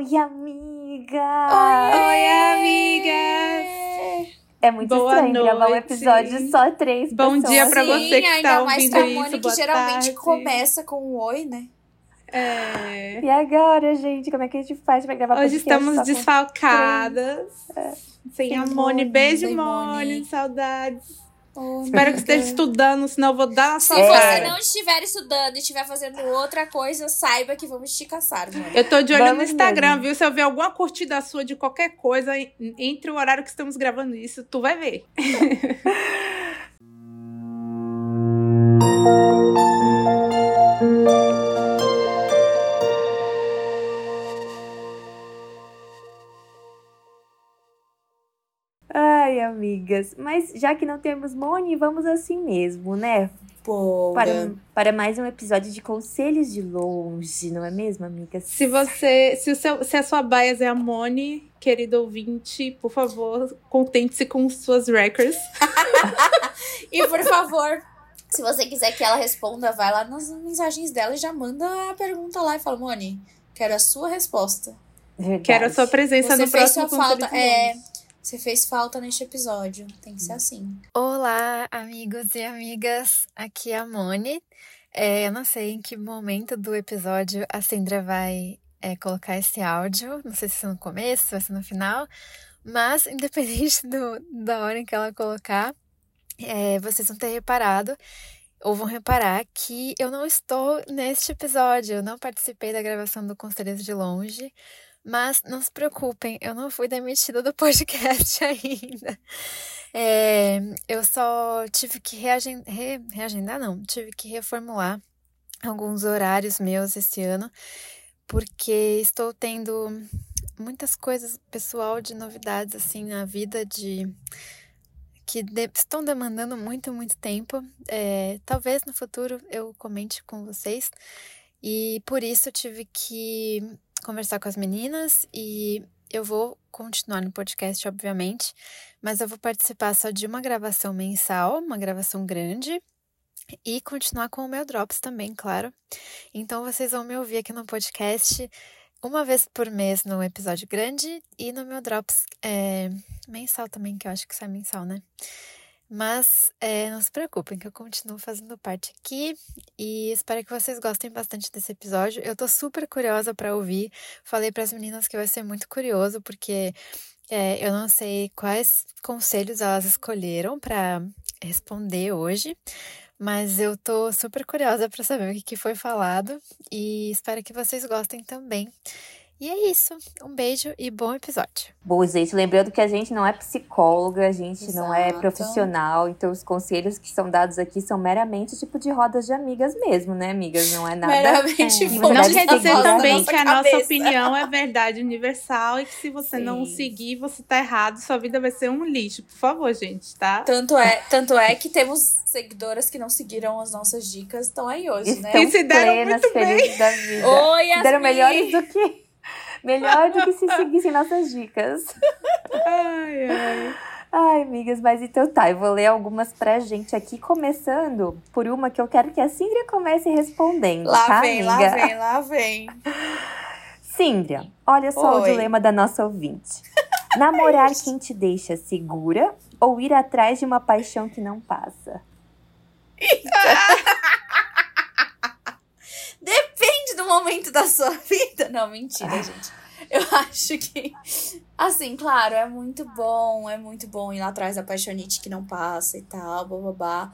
Oi, amiga! Oi, amigas! É muito Boa estranho gravar um noite. episódio só três Bom pessoas. dia pra Sim, você que ainda tá mais ouvindo pra isso, Moni, que geralmente tarde. começa com um oi, né? É. E agora, gente, como é que a gente faz pra gravar Hoje estamos só com desfalcadas. Sem Sem a Moni. Moni. Beijo. Moni. Saudades. Oh, Espero que esteja estudando, senão eu vou dar uma Se sua É. você cara. não estiver estudando e estiver fazendo outra coisa, saiba que vamos te caçar, mano. Eu tô de olho no Vamos Instagram, mesmo. viu? Se eu ver alguma curtida sua de qualquer coisa en- entre o horário que estamos gravando isso, tu vai ver. amigas. Mas já que não temos Moni, vamos assim mesmo, né? Para, para mais um episódio de Conselhos de Longe, não é mesmo, amigas? Se você, se, o seu, se a sua bias é a Moni, querido ouvinte, por favor, contente-se com suas records. E por favor, se você quiser que ela responda, vai lá nas mensagens dela e já manda a pergunta lá e fala, Moni, quero a sua resposta. Verdade. Quero a sua presença Você no fez próximo sua falta. É. você fez falta neste episódio. Tem que ser assim. Olá, amigos e amigas. Aqui é a Moni. É, eu não sei em que momento do episódio a Sandra vai é, colocar esse áudio. Não sei se é no começo, se vai ser no final. Mas, independente do, da hora em que ela colocar, é, vocês vão ter reparado ou vão reparar que eu não estou neste episódio. Eu não participei da gravação do Conselhos de Longe. Mas não se preocupem, eu não fui demitida do podcast ainda. É, eu só tive que reagen- re- reagendar, não, tive que reformular alguns horários meus esse ano, porque estou tendo muitas coisas pessoal de novidades assim na vida de que de- estão demandando muito, muito tempo. É, talvez no futuro eu comente com vocês. E por isso eu tive que conversar com as meninas e eu vou continuar no podcast, obviamente, mas eu vou participar só de uma gravação mensal, uma gravação grande, e continuar com o meu Drops também, claro. Então vocês vão me ouvir aqui no podcast uma vez por mês no episódio grande e no meu Drops é, mensal também, que eu acho que sai mensal, né? Mas é, não se preocupem, que eu continuo fazendo parte aqui e espero que vocês gostem bastante desse episódio. Eu tô super curiosa para ouvir. Falei para as meninas que vai ser muito curioso, porque é, eu não sei quais conselhos elas escolheram para responder hoje, mas eu tô super curiosa para saber o que, que foi falado e espero que vocês gostem também. E é isso. Um beijo e bom episódio. Bom, gente, lembrando que a gente não é psicóloga, a gente não é Exato. profissional, então os conselhos que são dados aqui são meramente tipo de rodas de amigas mesmo, né, amigas? Não é nada. Meramente É, Não quer dizer também que a nossa opinião é verdade universal e que se você não Sim. seguir, você tá errado, sua vida vai ser um lixo. Por favor, gente, tá? Tanto é, tanto é que temos seguidoras que não seguiram as nossas dicas, estão aí hoje, né? Estão E se deram plenas, muito felizes da vida. Oi, Yasmin! deram melhores do que. Melhor do que se seguissem nossas dicas. Ai, ai. Ai, amigas, mas então tá, eu vou ler algumas pra gente aqui, começando por uma que eu quero que a Síndria comece respondendo, Lá tá, vem, lá amiga? vem, lá vem. Síndria, olha só o Oi. dilema da nossa ouvinte. Namorar quem te deixa segura ou ir atrás de uma paixão que não passa? Momento da sua vida. Não, mentira, gente. Eu acho que, assim, claro, é muito bom, é muito bom ir lá atrás da paixonite que não passa e tal, bababá.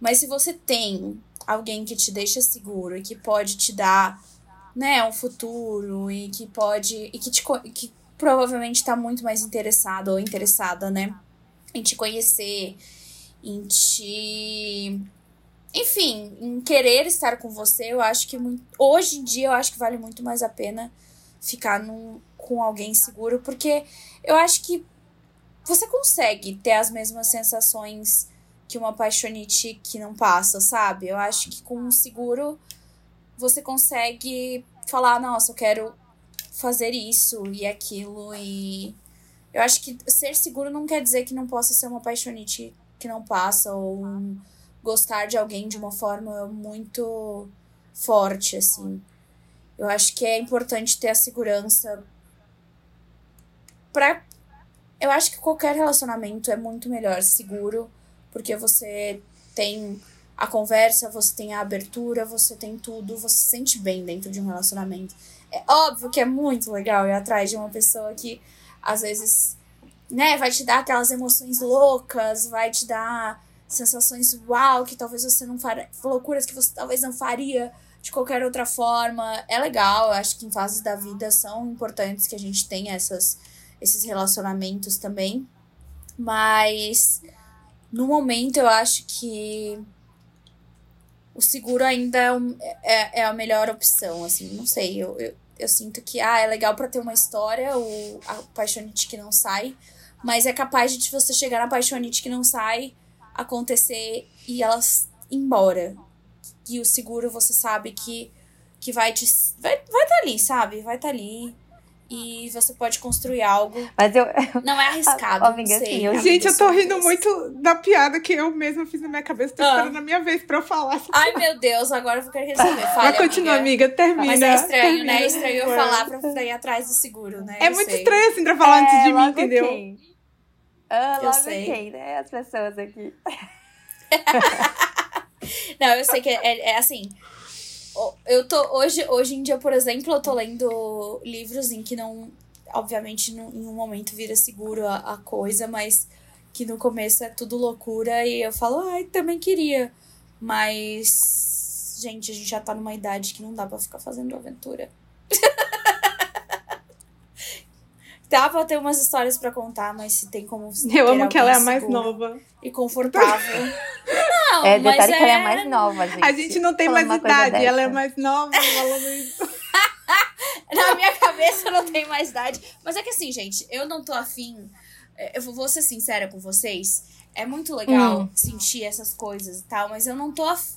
Mas se você tem alguém que te deixa seguro e que pode te dar, né, um futuro e que pode, e que, te, que provavelmente tá muito mais interessado ou interessada, né, em te conhecer, em te enfim, em querer estar com você, eu acho que muito, hoje em dia eu acho que vale muito mais a pena ficar num, com alguém seguro, porque eu acho que você consegue ter as mesmas sensações que uma paixonite que não passa, sabe? Eu acho que com um seguro você consegue falar, nossa, eu quero fazer isso e aquilo e eu acho que ser seguro não quer dizer que não possa ser uma paixonite que não passa ou um gostar de alguém de uma forma muito forte, assim. Eu acho que é importante ter a segurança pra. Eu acho que qualquer relacionamento é muito melhor seguro, porque você tem a conversa, você tem a abertura, você tem tudo, você se sente bem dentro de um relacionamento. É óbvio que é muito legal ir atrás de uma pessoa que às vezes, né, vai te dar aquelas emoções loucas, vai te dar sensações uau, que talvez você não faria, loucuras que você talvez não faria de qualquer outra forma. É legal, eu acho que em fases da vida são importantes que a gente tenha essas, esses relacionamentos também. Mas no momento eu acho que o seguro ainda é, é, é, a melhor opção, assim, não sei, eu, eu, eu sinto que, ah, é legal para ter uma história, o a que não sai, mas é capaz de você chegar na Paixonite que não sai, acontecer e elas ir embora. E o seguro você sabe que, que vai te. Vai estar vai tá ali, sabe? Vai estar tá ali. E você pode construir algo. Mas eu. Não é arriscado. Oh, amiga, sei, eu... Gente, eu tô rindo muito da piada que eu mesma fiz na minha cabeça. Tô ah. esperando a minha vez pra eu falar. Ai, meu Deus, agora eu vou querer saber. Fala, Mas continua, amiga. amiga, termina. Mas é estranho, termina. né? É estranho eu falar pra ir atrás do seguro, né? É eu muito sei. estranho assim pra falar é, antes de mim, entendeu? Quem? Ah, logo quem, né? As pessoas aqui. Não, eu sei que é, é, é, assim. Eu tô. Hoje, hoje em dia, por exemplo, eu tô lendo livros em que não. Obviamente, não, em um momento vira seguro a, a coisa, mas que no começo é tudo loucura e eu falo, ai, também queria. Mas, gente, a gente já tá numa idade que não dá pra ficar fazendo aventura. Dá pra ter umas histórias para contar, mas se tem como. Eu amo que ela é a mais nova. E confortável. não, é, mas detalhe é... que ela é a mais nova, gente. A gente não tem mais idade, ela é mais nova falando isso. Na minha cabeça eu não tenho mais idade. Mas é que assim, gente, eu não tô afim. É, eu vou ser sincera com vocês. É muito legal hum. sentir essas coisas e tal, mas eu não tô af...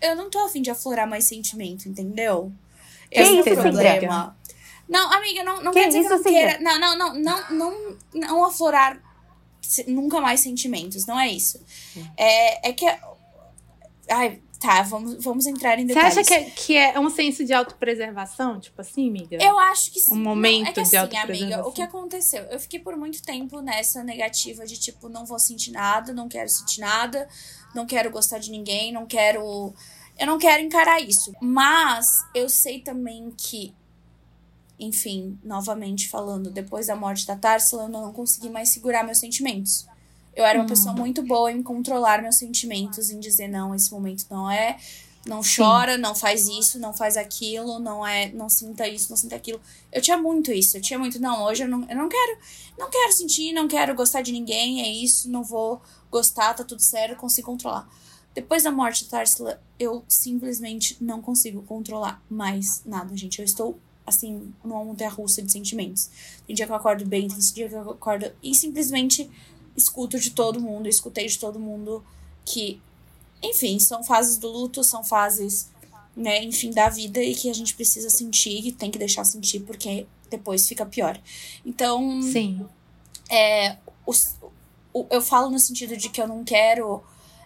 Eu não tô afim de aflorar mais sentimento, entendeu? Esse é o problema. Não, amiga, não, não quer dizer que eu não queira. Não, não, não, não, não, não aflorar nunca mais sentimentos, não é isso. É, é que. Ai, tá, vamos, vamos entrar em detalhes. Você acha que é, que é um senso de autopreservação, tipo assim, amiga? Eu acho que sim. Um momento não, é que, de assim, amiga, o que aconteceu? Eu fiquei por muito tempo nessa negativa de tipo, não vou sentir nada, não quero sentir nada, não quero gostar de ninguém, não quero. Eu não quero encarar isso. Mas eu sei também que enfim, novamente falando, depois da morte da Tarsila, eu não consegui mais segurar meus sentimentos. Eu era uma hum. pessoa muito boa em controlar meus sentimentos, em dizer, não, esse momento não é, não chora, Sim. não faz isso, não faz aquilo, não é, não sinta isso, não sinta aquilo. Eu tinha muito isso, eu tinha muito, não, hoje eu não, eu não quero, não quero sentir, não quero gostar de ninguém, é isso, não vou gostar, tá tudo certo, consigo controlar. Depois da morte da Tarsila, eu simplesmente não consigo controlar mais nada, gente. Eu estou assim, numa montanha russa de sentimentos. Tem dia que eu acordo bem, tem dia que eu acordo. E simplesmente escuto de todo mundo, escutei de todo mundo que, enfim, são fases do luto, são fases, né, enfim, da vida e que a gente precisa sentir e tem que deixar sentir porque depois fica pior. Então. Sim. É, os, o, eu falo no sentido de que eu não quero.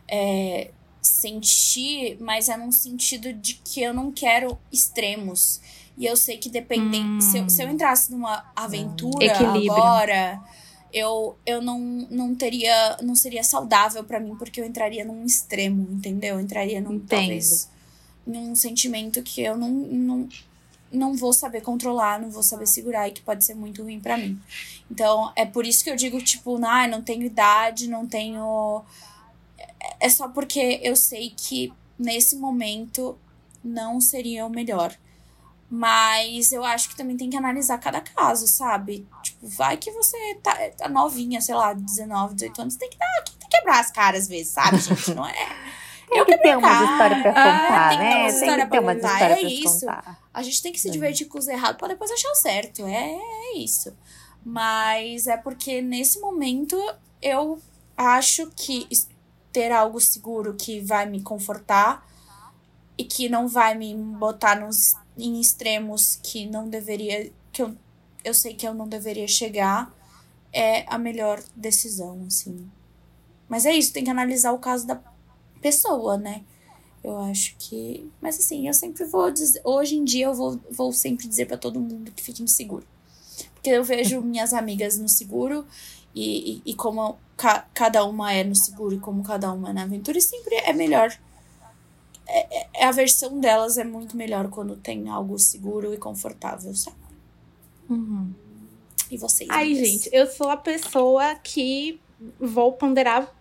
É, sentir, mas é num sentido de que eu não quero extremos. E eu sei que dependendo. Hum. Se, eu, se eu entrasse numa aventura Equilíbrio. agora, eu, eu não, não teria. Não seria saudável para mim, porque eu entraria num extremo, entendeu? Eu entraria num. Entendo. Talvez. Num sentimento que eu não, não, não vou saber controlar, não vou saber segurar e que pode ser muito ruim para mim. Então, é por isso que eu digo, tipo, ah, não tenho idade, não tenho. É só porque eu sei que nesse momento não seria o melhor. Mas eu acho que também tem que analisar cada caso, sabe? Tipo, vai que você tá, tá novinha, sei lá, 19, 18 anos, tem que, dar, tem que quebrar as caras às vezes, sabe, gente? Não é. Tem eu que ter uma história pra contar, ah, né? Tem que ter uma história é isso. Contar. A gente tem que se divertir com os errados pra depois achar o certo. É, é isso. Mas é porque nesse momento eu acho que ter algo seguro que vai me confortar e que não vai me botar nos em extremos que não deveria. que eu, eu sei que eu não deveria chegar, é a melhor decisão, assim. Mas é isso, tem que analisar o caso da pessoa, né? Eu acho que. Mas assim, eu sempre vou dizer. Hoje em dia eu vou, vou sempre dizer para todo mundo que fique no seguro. Porque eu vejo minhas amigas no seguro e, e, e como ca, cada uma é no seguro e como cada uma é na aventura, e sempre é melhor. É, é, a versão delas é muito melhor quando tem algo seguro e confortável, sabe? Uhum. E vocês? Ai, amigas? gente, eu sou a pessoa que vou ponderar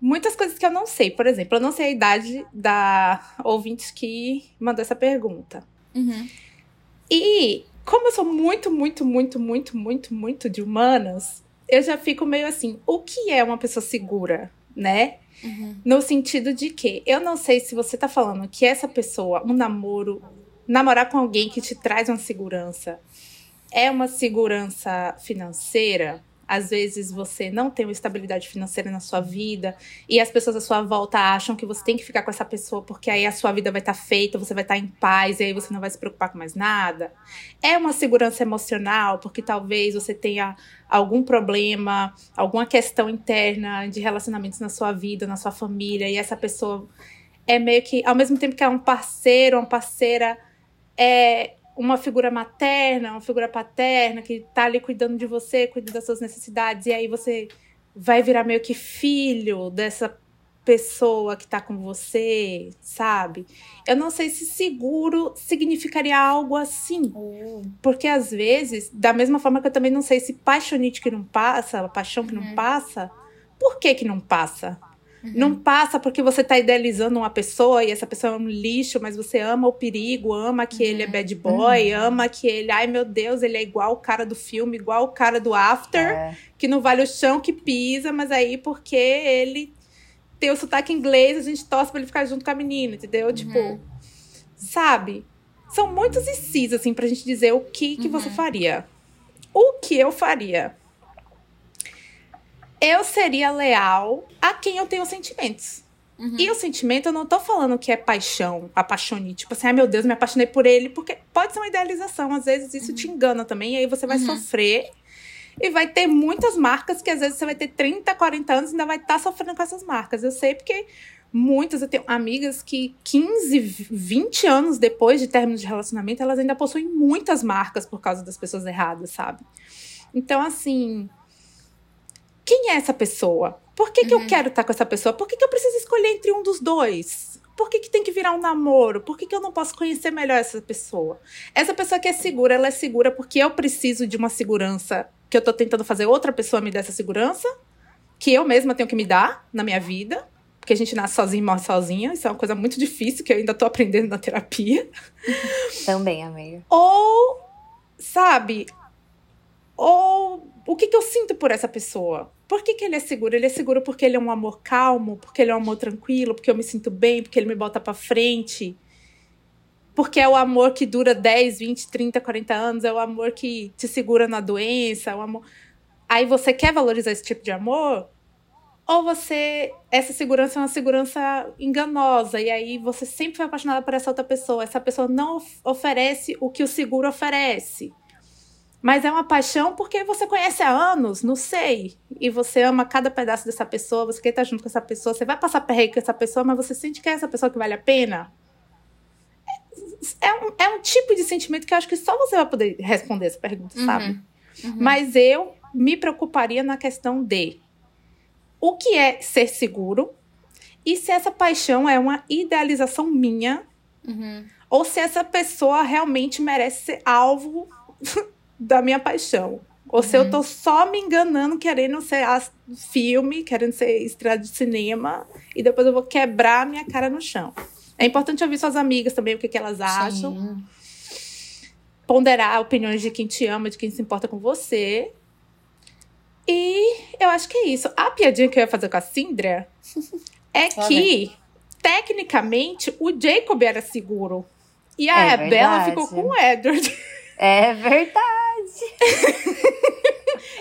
muitas coisas que eu não sei. Por exemplo, eu não sei a idade da ouvinte que mandou essa pergunta. Uhum. E como eu sou muito, muito, muito, muito, muito, muito de humanas, eu já fico meio assim, o que é uma pessoa segura, né? Uhum. No sentido de que eu não sei se você tá falando que essa pessoa, um namoro, namorar com alguém que te traz uma segurança, é uma segurança financeira. Às vezes você não tem uma estabilidade financeira na sua vida e as pessoas à sua volta acham que você tem que ficar com essa pessoa porque aí a sua vida vai estar feita, você vai estar em paz e aí você não vai se preocupar com mais nada. É uma segurança emocional porque talvez você tenha algum problema, alguma questão interna de relacionamentos na sua vida, na sua família e essa pessoa é meio que ao mesmo tempo que é um parceiro, uma parceira é uma figura materna, uma figura paterna que tá ali cuidando de você, cuida das suas necessidades, e aí você vai virar meio que filho dessa pessoa que tá com você, sabe? Eu não sei se seguro significaria algo assim. Porque às vezes, da mesma forma que eu também não sei se paixonite que não passa, paixão que não passa, por que que não passa? Não passa porque você tá idealizando uma pessoa e essa pessoa é um lixo, mas você ama o perigo, ama que ele é bad boy, ama que ele, ai meu Deus, ele é igual o cara do filme, igual o cara do After, É. que não vale o chão que pisa, mas aí porque ele tem o sotaque inglês, a gente torce pra ele ficar junto com a menina, entendeu? Tipo, sabe? São muitos e assim, pra gente dizer o que, que você faria. O que eu faria? Eu seria leal a quem eu tenho sentimentos. E o sentimento, eu não tô falando que é paixão, apaixonite. Tipo assim, ai meu Deus, me apaixonei por ele. Porque pode ser uma idealização, às vezes isso te engana também. E aí você vai sofrer. E vai ter muitas marcas que às vezes você vai ter 30, 40 anos e ainda vai estar sofrendo com essas marcas. Eu sei porque muitas, eu tenho amigas que 15, 20 anos depois de término de relacionamento, elas ainda possuem muitas marcas por causa das pessoas erradas, sabe? Então, assim, quem é essa pessoa? Por que, que eu quero estar com essa pessoa? Por que, que eu preciso escolher entre um dos dois? Por que, que tem que virar um namoro? Por que, que eu não posso conhecer melhor essa pessoa? Essa pessoa que é segura, ela é segura porque eu preciso de uma segurança que eu tô tentando fazer outra pessoa me dar essa segurança, que eu mesma tenho que me dar na minha vida. Porque a gente nasce sozinho e morre sozinha. Isso é uma coisa muito difícil que eu ainda tô aprendendo na terapia. Também, amiga. Ou, sabe? Ou o que, que eu sinto por essa pessoa? Por que, que ele é seguro? Ele é seguro porque ele é um amor calmo, porque ele é um amor tranquilo, porque eu me sinto bem, porque ele me bota pra frente. Porque é o amor que dura 10, 20, 30, 40 anos, é o amor que te segura na doença, é o amor. Aí você quer valorizar esse tipo de amor? Ou você. Essa segurança é uma segurança enganosa, e aí você sempre foi apaixonada por essa outra pessoa. Essa pessoa não of- oferece o que o seguro oferece. Mas é uma paixão porque você conhece há anos, não sei. E você ama cada pedaço dessa pessoa, você quer estar junto com essa pessoa, você vai passar perrengue com essa pessoa, mas você sente que é essa pessoa que vale a pena. É um, é um tipo de sentimento que eu acho que só você vai poder responder essa pergunta, sabe? Mas eu me preocuparia na questão de o que é ser seguro e se essa paixão é uma idealização minha ou se essa pessoa realmente merece ser alvo da minha paixão. Ou se eu tô só me enganando, querendo ser filme, querendo ser estrela de cinema, e depois eu vou quebrar a minha cara no chão. É importante ouvir suas amigas também, o que, que elas acham. Sim. Ponderar opiniões de quem te ama, de quem se importa com você. E eu acho que é isso. A piadinha que eu ia fazer com a Cindra é que, tecnicamente, o Jacob era seguro. E a É Bella ficou com o Edward. É verdade.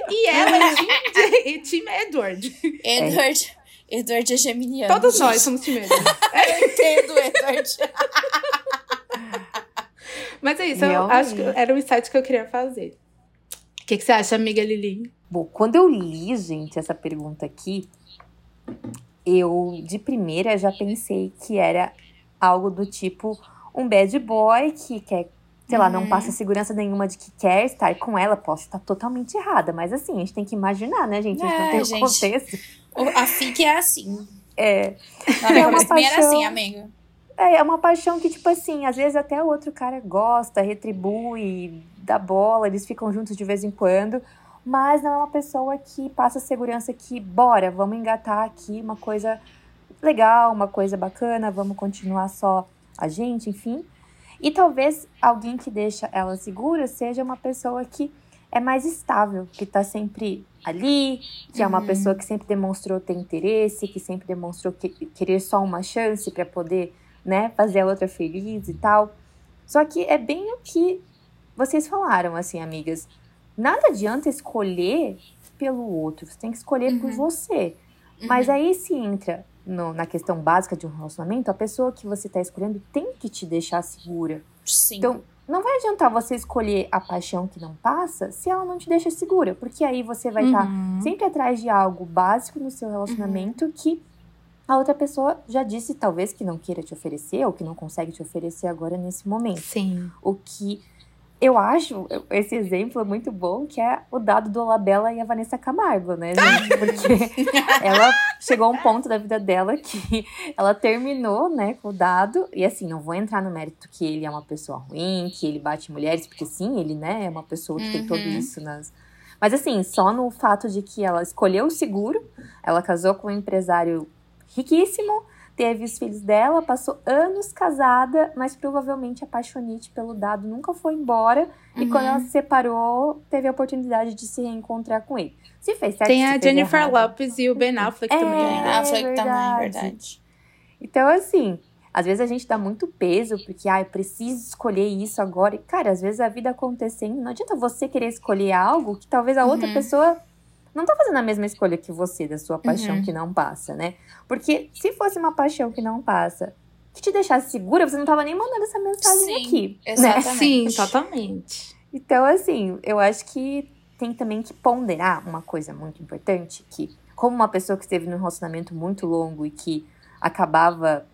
E ela é Team, e Team Edward. Edward. Edward é geminiano. Todos nós somos Team Edward. Eu entendo, Edward. Mas é isso, eu acho que era o insight que eu queria fazer. O que, que você acha, amiga Lili? Bom, quando eu li, gente, essa pergunta aqui, eu de primeira já pensei que era algo do tipo um bad boy que quer, sei lá, não Uhum. passa segurança nenhuma de que quer estar com ela. Posso estar totalmente errada, mas assim, a gente tem que imaginar, né, gente? A gente não É, tem o gente. contexto. O- A FIC é assim. É, Não, amiga, uma mim era paixão. assim, amigo. é, é uma paixão que, tipo assim, às vezes até o outro cara gosta, retribui, dá bola, eles ficam juntos de vez em quando. Mas não é uma pessoa que passa segurança que, bora, vamos engatar aqui uma coisa legal, uma coisa bacana, vamos continuar só a gente, enfim. E talvez alguém que deixa ela segura seja uma pessoa que é mais estável, que tá sempre ali, que é uma Uhum. pessoa que sempre demonstrou ter interesse, que sempre demonstrou que- querer só uma chance para poder, né, fazer a outra feliz e tal. Só que é bem o que vocês falaram, assim, amigas. Nada adianta escolher pelo outro, você tem que escolher por Uhum. você. Mas aí se entra no- na questão básica de um relacionamento, a pessoa que você tá escolhendo tem que te deixar segura. Sim. Então, não vai adiantar você escolher a paixão que não passa se ela não te deixa segura, porque aí você vai estar Uhum. sempre atrás de algo básico no seu relacionamento que a outra pessoa já disse talvez que não queira te oferecer ou que não consegue te oferecer agora nesse momento. Sim. O que eu acho esse exemplo muito bom, que é o dado do Olabella e a Vanessa Camargo, né, gente? Porque ela chegou a um ponto da vida dela que ela terminou, né, com o dado. E assim, não vou entrar no mérito que ele é uma pessoa ruim, que ele bate mulheres, porque sim, ele, né, é uma pessoa que tem tudo Uhum. isso nas. Mas assim, só no fato de que ela escolheu o seguro, ela casou com um empresário riquíssimo, teve os filhos dela, passou anos casada, mas provavelmente a paixonite pelo dado nunca foi embora. E Uhum. quando ela se separou, teve a oportunidade de se reencontrar com ele. Se fez certo, Tem se a Jennifer errado. Lopes e o Ben Affleck É. também. Ben Affleck também, verdade. verdade. Então, assim, às vezes a gente dá muito peso, porque, ah, eu preciso escolher isso agora. E, cara, às vezes a vida acontecendo, não adianta você querer escolher algo que talvez a outra Uhum. pessoa não tá fazendo a mesma escolha que você, da sua paixão Uhum. que não passa, né? Porque se fosse uma paixão que não passa, que te deixasse segura, você não tava nem mandando essa mensagem Sim, aqui. Né? exatamente. Sim, totalmente. Então, assim, eu acho que tem também que ponderar uma coisa muito importante, que como uma pessoa que esteve num relacionamento muito longo e que acabava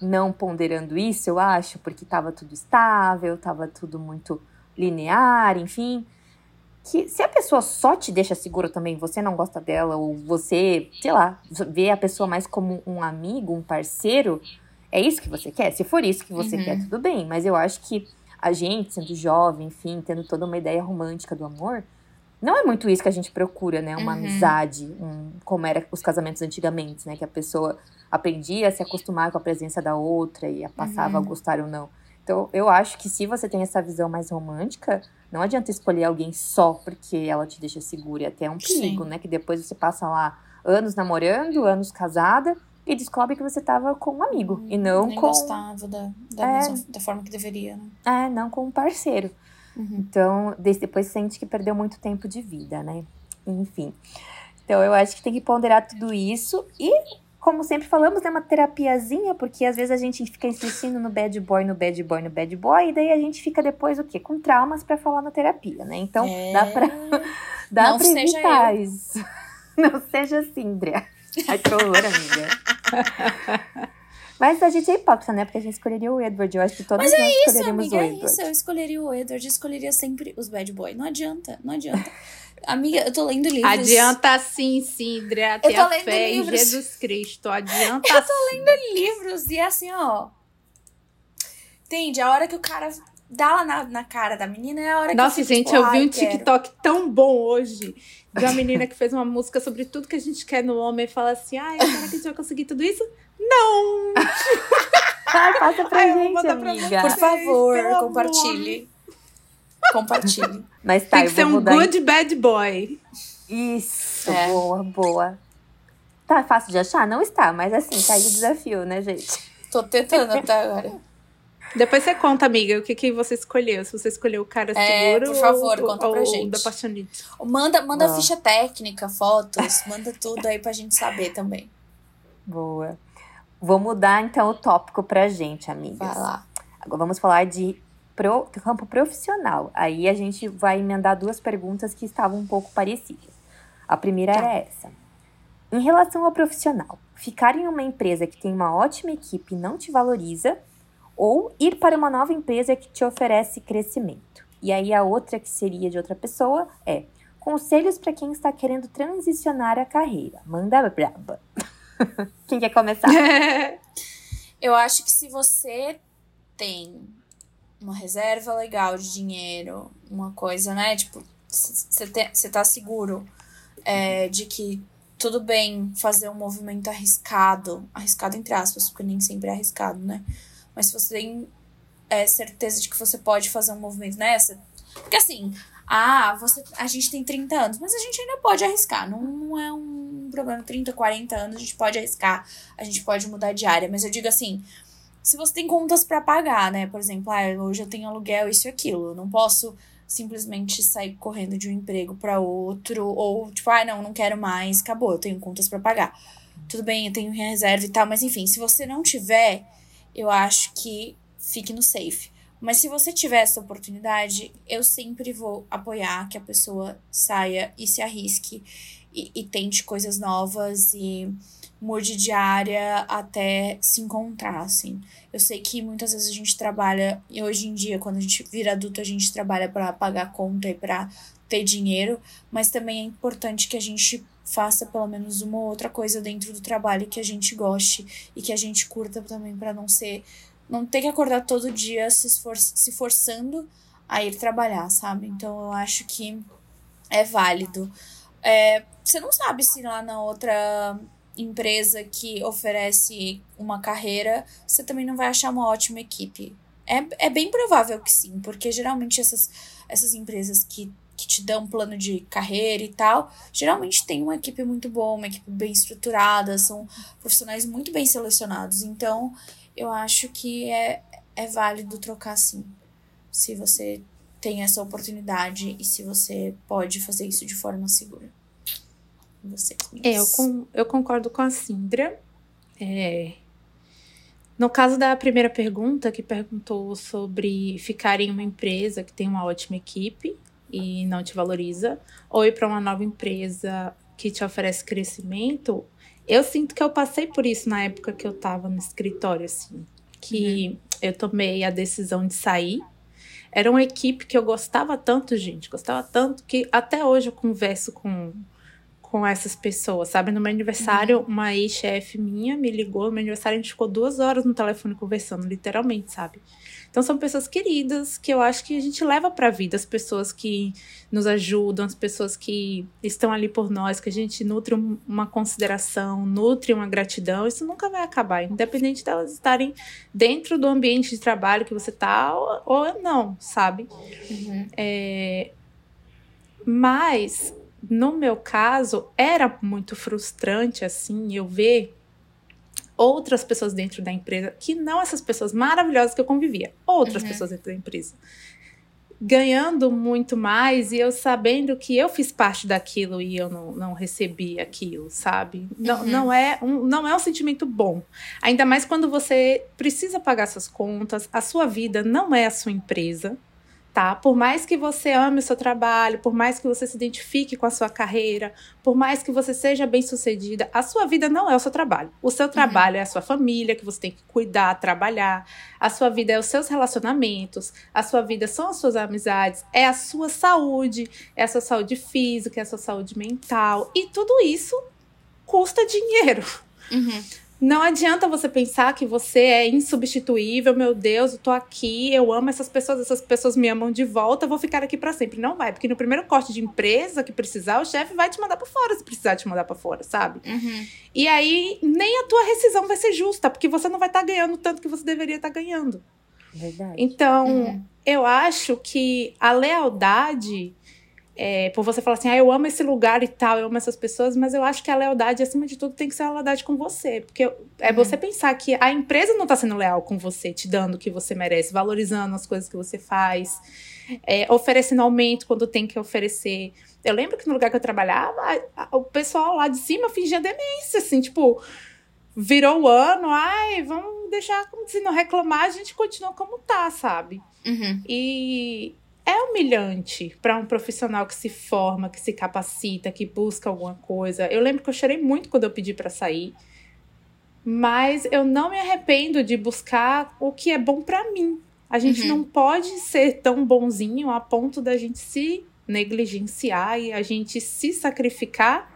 não ponderando isso, eu acho, porque tava tudo estável, tava tudo muito linear, enfim, que se a pessoa só te deixa seguro também, você não gosta dela, ou você, sei lá, vê a pessoa mais como um amigo, um parceiro, é isso que você quer? Se for isso que você Uhum. quer, tudo bem, mas eu acho que a gente, sendo jovem, enfim, tendo toda uma ideia romântica do amor, não é muito isso que a gente procura, né? Uma Uhum. amizade, um, como era os casamentos antigamente, né? Que a pessoa aprendia a se acostumar com a presença da outra e a passava a Uhum. gostar ou não. Então, eu acho que se você tem essa visão mais romântica, não adianta escolher alguém só porque ela te deixa segura. E até é um perigo, Sim. né? Que depois você passa lá anos namorando, anos casada e descobre que você tava com um amigo e não Nem com gostava da, da, É. mesma, da forma que deveria, né? é, não com um parceiro. Uhum. Então, depois sente que perdeu muito tempo de vida, né? Enfim. Então, eu acho que tem que ponderar tudo isso. E, como sempre falamos, é uma terapiazinha, porque às vezes a gente fica insistindo no bad boy, no bad boy, no bad boy, e daí a gente fica depois o quê? Com traumas pra falar na terapia, né? Então, É. dá pra, dá Não pra seja evitar isso. Não seja assim, Andrea. Ai, que horror, amiga. Mas a gente é hipócrita, né? Porque a gente escolheria o Edward. Eu acho que todos Mas nós Isso, escolheríamos amiga, o é Edward. isso. Eu escolheria o Edward, eu escolheria sempre os bad boy. Não adianta, não adianta. Amiga, eu tô lendo livros. Adianta sim, sim, Andrea, ter tô a lendo fé em livros. Jesus Cristo. Adianta eu tô lendo livros e é assim, ó. Entende? A hora que o cara dá lá na, na cara da menina é a hora que Nossa, eu fico, gente, tipo, eu vi "Ai, um quero". TikTok tão bom hoje de uma menina que fez uma música sobre tudo que a gente quer no homem e fala assim: ai, será que a gente vai conseguir tudo isso? Não! Ai, passa pra Ai, eu gente, mandar pra amiga. Por favor, pelo amor. compartilhe. Mas tá, Tem que ser um good bad boy. Isso, É. boa, boa. Tá fácil de achar? Não está, mas assim, tá aí o desafio, né, gente? Tô tentando até agora. Depois você conta, amiga, o que, que você escolheu. Se você escolheu o cara É, seguro por favor, ou, conta ou, pra ou gente. da apaixonite. Manda, manda Ah. ficha técnica, fotos, manda tudo aí pra gente saber também. Boa. Vou mudar então o tópico pra gente, amigas. Vai lá. Agora vamos falar de pro, campo profissional. Aí a gente vai emendar duas perguntas que estavam um pouco parecidas. A primeira Tá. era essa. Em relação ao profissional, ficar em uma empresa que tem uma ótima equipe e não te valoriza, ou ir para uma nova empresa que te oferece crescimento. E aí a outra que seria de outra pessoa é conselhos para quem está querendo transicionar a carreira. Manda braba. quem quer começar? Eu acho que se você tem uma reserva legal de dinheiro, uma coisa, né? Tipo, você tá seguro é, de que tudo bem fazer um movimento arriscado, arriscado entre aspas, porque nem sempre é arriscado, né? Mas se você tem é, certeza de que você pode fazer um movimento nessa. Porque assim, ah, você, a gente tem 30 anos, mas a gente ainda pode arriscar. Não, não é um problema. 30, 40 anos, a gente pode arriscar, a gente pode mudar de área. Mas eu digo assim, se você tem contas para pagar, né? Por exemplo, ah, hoje eu tenho aluguel, isso e aquilo. Eu não posso simplesmente sair correndo de um emprego para outro, ou tipo, ah, não, não quero mais, acabou, eu tenho contas para pagar. Tudo bem, eu tenho reserva e tal, mas enfim, se você não tiver, eu acho que fique no safe. Mas se você tiver essa oportunidade, eu sempre vou apoiar que a pessoa saia e se arrisque e, e tente coisas novas e mude de área até se encontrar, assim. Eu sei que muitas vezes a gente trabalha, e hoje em dia, quando a gente vira adulto, a gente trabalha para pagar conta e para ter dinheiro, mas também é importante que a gente faça pelo menos uma ou outra coisa dentro do trabalho que a gente goste e que a gente curta também para não ser não ter que acordar todo dia se, esfor se forçando a ir trabalhar, sabe? Então eu acho que é válido. É, você não sabe se lá na outra empresa que oferece uma carreira, você também não vai achar uma ótima equipe. É, é bem provável que sim, porque geralmente essas, essas empresas que, que te dão plano de carreira e tal, geralmente tem uma equipe muito boa, uma equipe bem estruturada, são profissionais muito bem selecionados. Então, eu acho que é, é válido trocar sim. Se você tem essa oportunidade e se você pode fazer isso de forma segura. Vocês, é, eu, com, eu concordo com a Cindra. É, no caso da primeira pergunta, que perguntou sobre ficar em uma empresa que tem uma ótima equipe e não te valoriza, ou ir para uma nova empresa que te oferece crescimento, eu sinto que eu passei por isso na época que eu estava no escritório, assim, que uhum. eu tomei a decisão de sair. Era uma equipe que eu gostava tanto, gente, gostava tanto que até hoje eu converso com com essas pessoas, sabe? No meu aniversário, uhum. uma ex-chefe minha me ligou, no meu aniversário a gente ficou duas horas no telefone conversando, literalmente, sabe? Então são pessoas queridas que eu acho que a gente leva pra vida, as pessoas que nos ajudam, as pessoas que estão ali por nós, que a gente nutre uma consideração, nutre uma gratidão, isso nunca vai acabar, independente delas estarem dentro do ambiente de trabalho que você tá ou, ou não, sabe? Uhum. É, mas no meu caso, era muito frustrante, assim, eu ver outras pessoas dentro da empresa, que não essas pessoas maravilhosas que eu convivia, outras uhum. pessoas dentro da empresa, ganhando muito mais e eu sabendo que eu fiz parte daquilo e eu não, não recebi aquilo, sabe? Não, uhum. não, é um, não é um sentimento bom. Ainda mais quando você precisa pagar suas contas, a sua vida não é a sua empresa tá? Por mais que você ame o seu trabalho, por mais que você se identifique com a sua carreira, por mais que você seja bem-sucedida, a sua vida não é o seu trabalho. O seu trabalho uhum. é a sua família, que você tem que cuidar, trabalhar. A sua vida é os seus relacionamentos, a sua vida são as suas amizades, é a sua saúde, é a sua saúde física, é a sua saúde mental. E tudo isso custa dinheiro. Uhum. Não adianta você pensar que você é insubstituível, meu Deus, eu tô aqui, eu amo essas pessoas, essas pessoas me amam de volta, eu vou ficar aqui para sempre. Não vai, porque no primeiro corte de empresa que precisar, o chefe vai te mandar para fora se precisar te mandar para fora, sabe? Uhum. E aí nem a tua rescisão vai ser justa, porque você não vai estar tá ganhando tanto que você deveria estar tá ganhando. Verdade. Então, uhum. eu acho que a lealdade é, por você falar assim, ah, eu amo esse lugar e tal, eu amo essas pessoas, mas eu acho que a lealdade, acima de tudo, tem que ser a lealdade com você. Porque é uhum. você pensar que a empresa não tá sendo leal com você, te dando o que você merece, valorizando as coisas que você faz, é, oferecendo aumento quando tem que oferecer. Eu lembro que no lugar que eu trabalhava, a, a, o pessoal lá de cima fingia demência, assim, tipo, virou o ano, ai, vamos deixar como se não reclamar, a gente continua como tá, sabe? Uhum. E é humilhante para um profissional que se forma, que se capacita, que busca alguma coisa. Eu lembro que eu chorei muito quando eu pedi para sair, mas eu não me arrependo de buscar o que é bom para mim. A gente uhum. não pode ser tão bonzinho a ponto da gente se negligenciar e a gente se sacrificar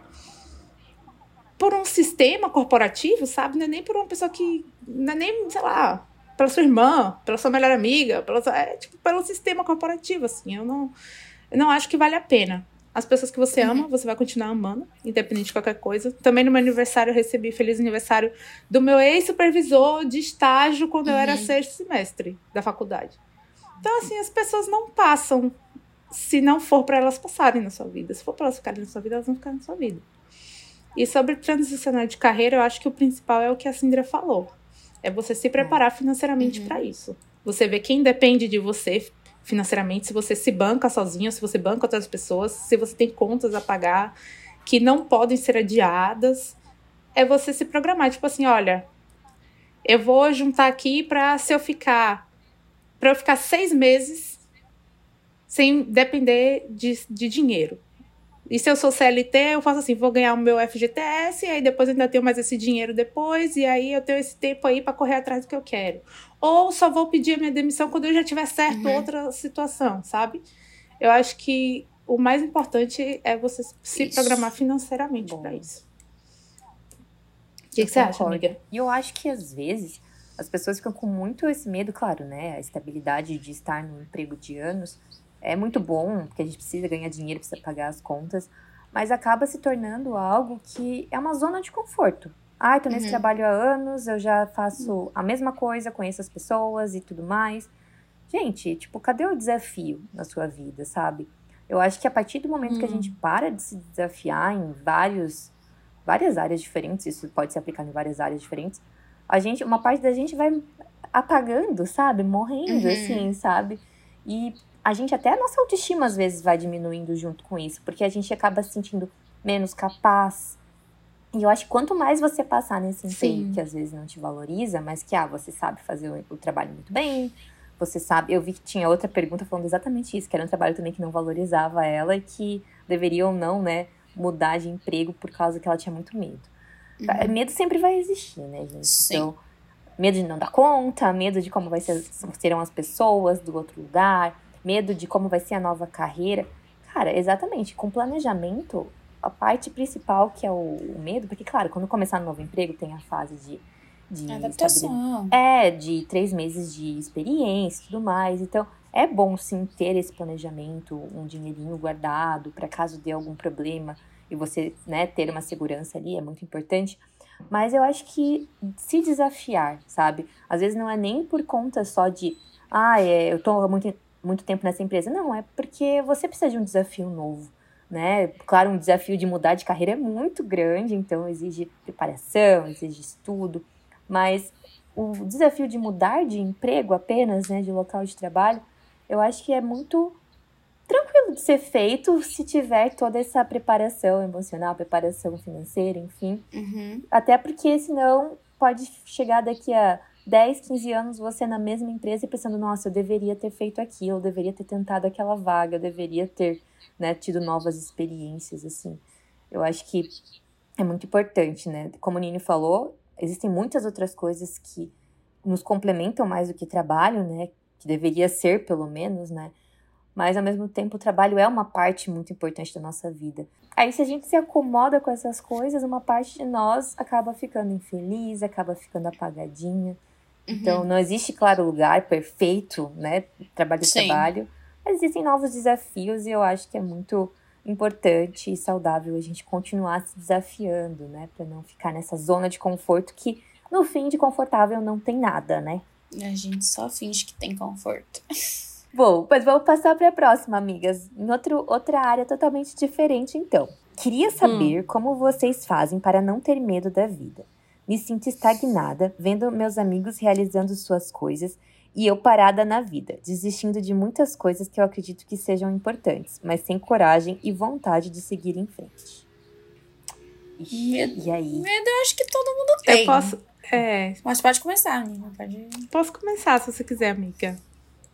por um sistema corporativo, sabe? Não é nem por uma pessoa que. Não é nem, sei lá, pela sua irmã, pela sua melhor amiga, pela sua, é, tipo, pelo sistema corporativo, assim. Eu não, eu não acho que vale a pena. As pessoas que você uhum. ama, você vai continuar amando, independente de qualquer coisa. Também no meu aniversário eu recebi feliz aniversário do meu ex-supervisor de estágio quando uhum. eu era uhum. sexto semestre da faculdade. Então, assim, as pessoas não passam se não for para elas passarem na sua vida. Se for para elas ficarem na sua vida, elas vão ficar na sua vida. E sobre transicionar de carreira, eu acho que o principal é o que a Cindra falou. É você se preparar financeiramente uhum. para isso. Você vê quem depende de você financeiramente, se você se banca sozinho, se você banca outras pessoas, se você tem contas a pagar que não podem ser adiadas. É você se programar, tipo assim, olha, eu vou juntar aqui para se eu ficar para eu ficar seis meses sem depender de, de dinheiro. E se eu sou CLT, eu faço assim, vou ganhar o meu FGTS, e aí depois ainda tenho mais esse dinheiro depois, e aí eu tenho esse tempo aí para correr atrás do que eu quero. Ou só vou pedir a minha demissão quando eu já tiver certo uhum. outra situação, sabe? Eu acho que o mais importante é você se isso. programar financeiramente para isso. O que, que você acha, amiga? E eu acho que às vezes as pessoas ficam com muito esse medo, claro, né? A estabilidade de estar no emprego de anos é muito bom, porque a gente precisa ganhar dinheiro, precisa pagar as contas, mas acaba se tornando algo que é uma zona de conforto. Ah, tô nesse uhum. trabalho há anos, eu já faço a mesma coisa, conheço as pessoas e tudo mais. Gente, tipo, cadê o desafio na sua vida, sabe? Eu acho que a partir do momento uhum. que a gente uhum. para de se desafiar em vários, várias áreas diferentes, isso pode se aplicar em várias áreas diferentes, a gente, uma parte da gente vai apagando, sabe? Morrendo, uhum. assim, sabe? E a gente até a nossa autoestima às vezes vai diminuindo junto com isso, porque a gente acaba se sentindo menos capaz. E eu acho que quanto mais você passar nesse emprego que às vezes não te valoriza, mas que ah, você sabe fazer o, o, trabalho muito bem, você sabe. Eu vi que tinha outra pergunta falando exatamente isso, que era um trabalho também que não valorizava ela e que deveria ou não, né, mudar de emprego por causa que ela tinha muito medo. Uhum. Medo sempre vai existir, né, gente? Sim. Então, medo de não dar conta, medo de como vai ser, serão as pessoas do outro lugar, medo de como vai ser a nova carreira. Cara, exatamente, com planejamento, a parte principal que é o, medo, porque, claro, quando começar um novo emprego, tem a fase de. de Adaptação. É, de três meses de experiência e tudo mais. Então, é bom sim ter esse planejamento, um dinheirinho guardado para caso dê algum problema e você né, ter uma segurança ali, é muito importante. Mas eu acho que se desafiar, sabe? Às vezes não é nem por conta só de, ah, é, eu tô muito muito tempo nessa empresa. Não, é porque você precisa de um desafio novo, né? Claro, um desafio de mudar de carreira é muito grande, então exige preparação, exige estudo, mas o desafio de mudar de emprego apenas, né, de local de trabalho, eu acho que é muito tranquilo de ser feito se tiver toda essa preparação emocional, preparação financeira, enfim. Uhum. Até porque senão pode chegar daqui a 10, 15 anos você na mesma empresa e pensando, nossa, eu deveria ter feito aquilo, eu deveria ter tentado aquela vaga, eu deveria ter né, tido novas experiências, assim. Eu acho que é muito importante, né? Como o Nini falou, existem muitas outras coisas que nos complementam mais do que trabalho, né? Que deveria ser, pelo menos, né? Mas ao mesmo tempo o trabalho é uma parte muito importante da nossa vida. Aí se a gente se acomoda com essas coisas, uma parte de nós acaba ficando infeliz, acaba ficando apagadinha. Então, uhum. não existe, claro, lugar perfeito, né? Trabalho de trabalho. Mas existem novos desafios e eu acho que é muito importante e saudável a gente continuar se desafiando, né? Para não ficar nessa zona de conforto que, no fim, de confortável não tem nada, né? A gente só finge que tem conforto. Bom, mas vamos passar para a próxima, amigas. Em outro, outra área totalmente diferente, então. Queria saber hum. como vocês fazem para não ter medo da vida. Me sinto estagnada, vendo meus amigos realizando suas coisas e eu parada na vida, desistindo de muitas coisas que eu acredito que sejam importantes, mas sem coragem e vontade de seguir em frente. Ixi, medo, e aí? Medo eu acho que todo mundo tem. Eu posso. É. Mas pode começar, Nina. Pode. Posso começar se você quiser, amiga.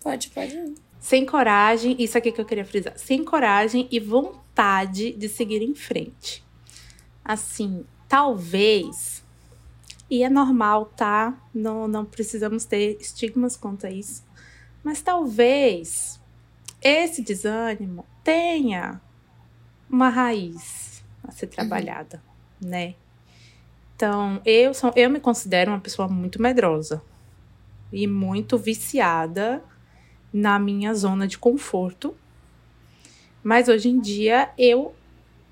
Pode, pode. sem coragem, isso aqui que eu queria frisar, sem coragem e vontade de seguir em frente. Assim, talvez, e é normal, tá? Não, não precisamos ter estigmas quanto a isso, mas talvez esse desânimo tenha uma raiz a ser uhum. trabalhada, uhum. né? Então, eu, sou, eu me considero uma pessoa muito medrosa e muito viciada na minha zona de conforto. Mas hoje em dia eu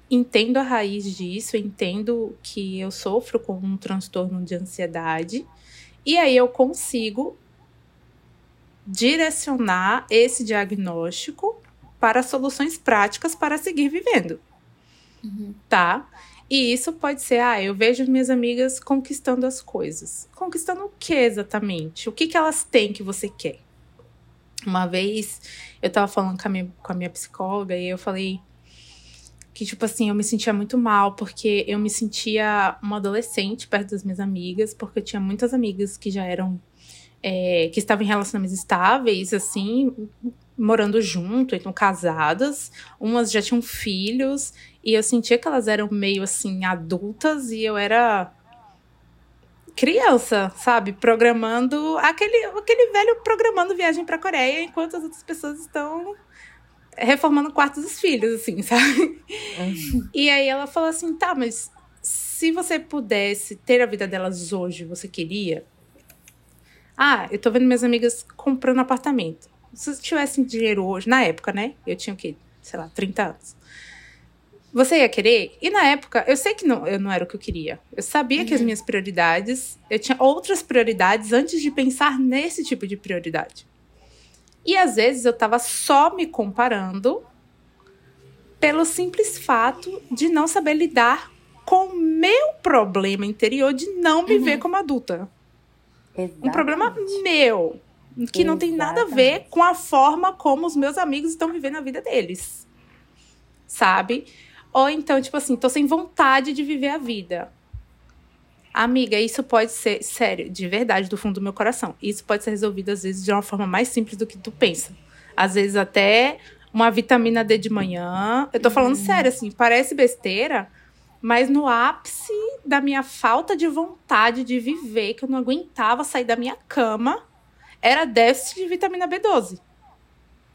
entendo a raiz disso, entendo que eu sofro com um transtorno de ansiedade e aí eu consigo direcionar esse diagnóstico para soluções práticas para seguir vivendo. Uhum. Tá? E isso pode ser, ah, eu vejo minhas amigas conquistando as coisas. Conquistando o que exatamente? O que, que elas têm que você quer? Uma vez eu tava falando com a, minha, com a minha psicóloga e eu falei que, tipo assim, eu me sentia muito mal, porque eu me sentia uma adolescente perto das minhas amigas, porque eu tinha muitas amigas que já eram. É, que estavam em relacionamentos estáveis, assim, morando junto, então casadas. Umas já tinham filhos, e eu sentia que elas eram meio assim, adultas, e eu era criança, sabe? Programando aquele, aquele velho programando viagem para Coreia, enquanto as outras pessoas estão reformando o quarto dos filhos, assim, sabe? Uhum. E aí ela falou assim: tá, mas se você pudesse ter a vida delas hoje, você queria? Ah, eu tô vendo minhas amigas comprando apartamento. Se tivessem dinheiro hoje, na época, né? Eu tinha o quê? Sei lá, 30 anos. Você ia querer? E na época, eu sei que não, eu não era o que eu queria. Eu sabia uhum. que as uhum. minhas prioridades, eu tinha outras prioridades antes de pensar nesse tipo de prioridade. E às vezes eu tava só me comparando pelo simples fato de não saber lidar com o meu problema interior de não me uhum. ver como adulta. Exatamente. Um problema meu, que Exatamente. não tem nada a ver com a forma como os meus amigos estão vivendo a vida deles. Sabe? Ou então, tipo assim, tô sem vontade de viver a vida. Amiga, isso pode ser, sério, de verdade, do fundo do meu coração. Isso pode ser resolvido, às vezes, de uma forma mais simples do que tu pensa. Às vezes, até uma vitamina D de manhã. Eu tô falando uhum. sério, assim, parece besteira, mas no ápice da minha falta de vontade de viver, que eu não aguentava sair da minha cama, era déficit de vitamina B12.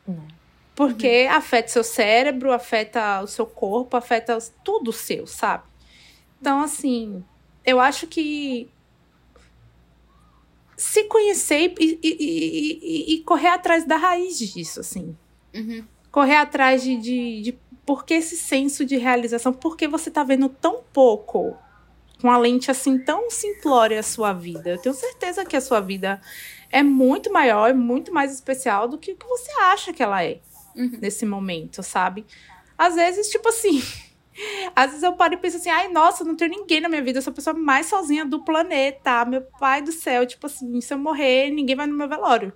Uhum. Porque uhum. afeta seu cérebro, afeta o seu corpo, afeta tudo seu, sabe? Então, assim, eu acho que se conhecer e, e, e, e, correr atrás da raiz disso, assim. Uhum. Correr atrás de, de, de por que esse senso de realização, porque você tá vendo tão pouco, com a lente assim tão simplória a sua vida. Eu tenho certeza que a sua vida é muito maior, é muito mais especial do que o que você acha que ela é uhum. nesse momento, sabe? Às vezes, tipo assim, às vezes eu paro e penso assim, ai, nossa, não tenho ninguém na minha vida, eu sou a pessoa mais sozinha do planeta, meu pai do céu, tipo assim, se eu morrer, ninguém vai no meu velório.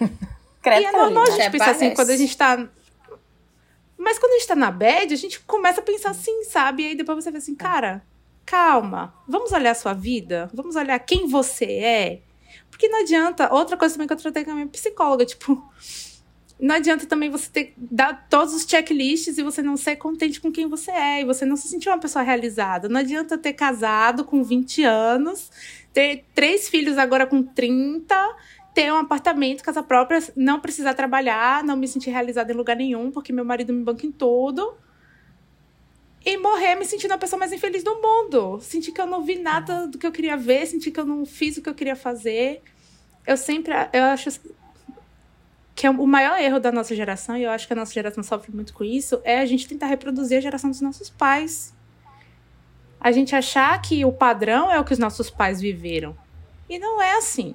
e é normal a gente pensar assim, quando a gente tá... Mas quando a gente tá na bad, a gente começa a pensar assim, sabe? E aí depois você vê assim, cara, calma, vamos olhar a sua vida, vamos olhar quem você é. Porque não adianta, outra coisa também que eu tratei com a minha psicóloga, tipo, não adianta também você ter dar todos os checklists e você não ser contente com quem você é e você não se sentir uma pessoa realizada. Não adianta ter casado com 20 anos, ter três filhos agora com 30, ter um apartamento, casa própria, não precisar trabalhar, não me sentir realizada em lugar nenhum, porque meu marido me banca em tudo. E morrer me sentindo a pessoa mais infeliz do mundo. Sentir que eu não vi nada do que eu queria ver, sentir que eu não fiz o que eu queria fazer. Eu sempre, eu acho que é o maior erro da nossa geração, e eu acho que a nossa geração sofre muito com isso, é a gente tentar reproduzir a geração dos nossos pais. A gente achar que o padrão é o que os nossos pais viveram. E não é assim.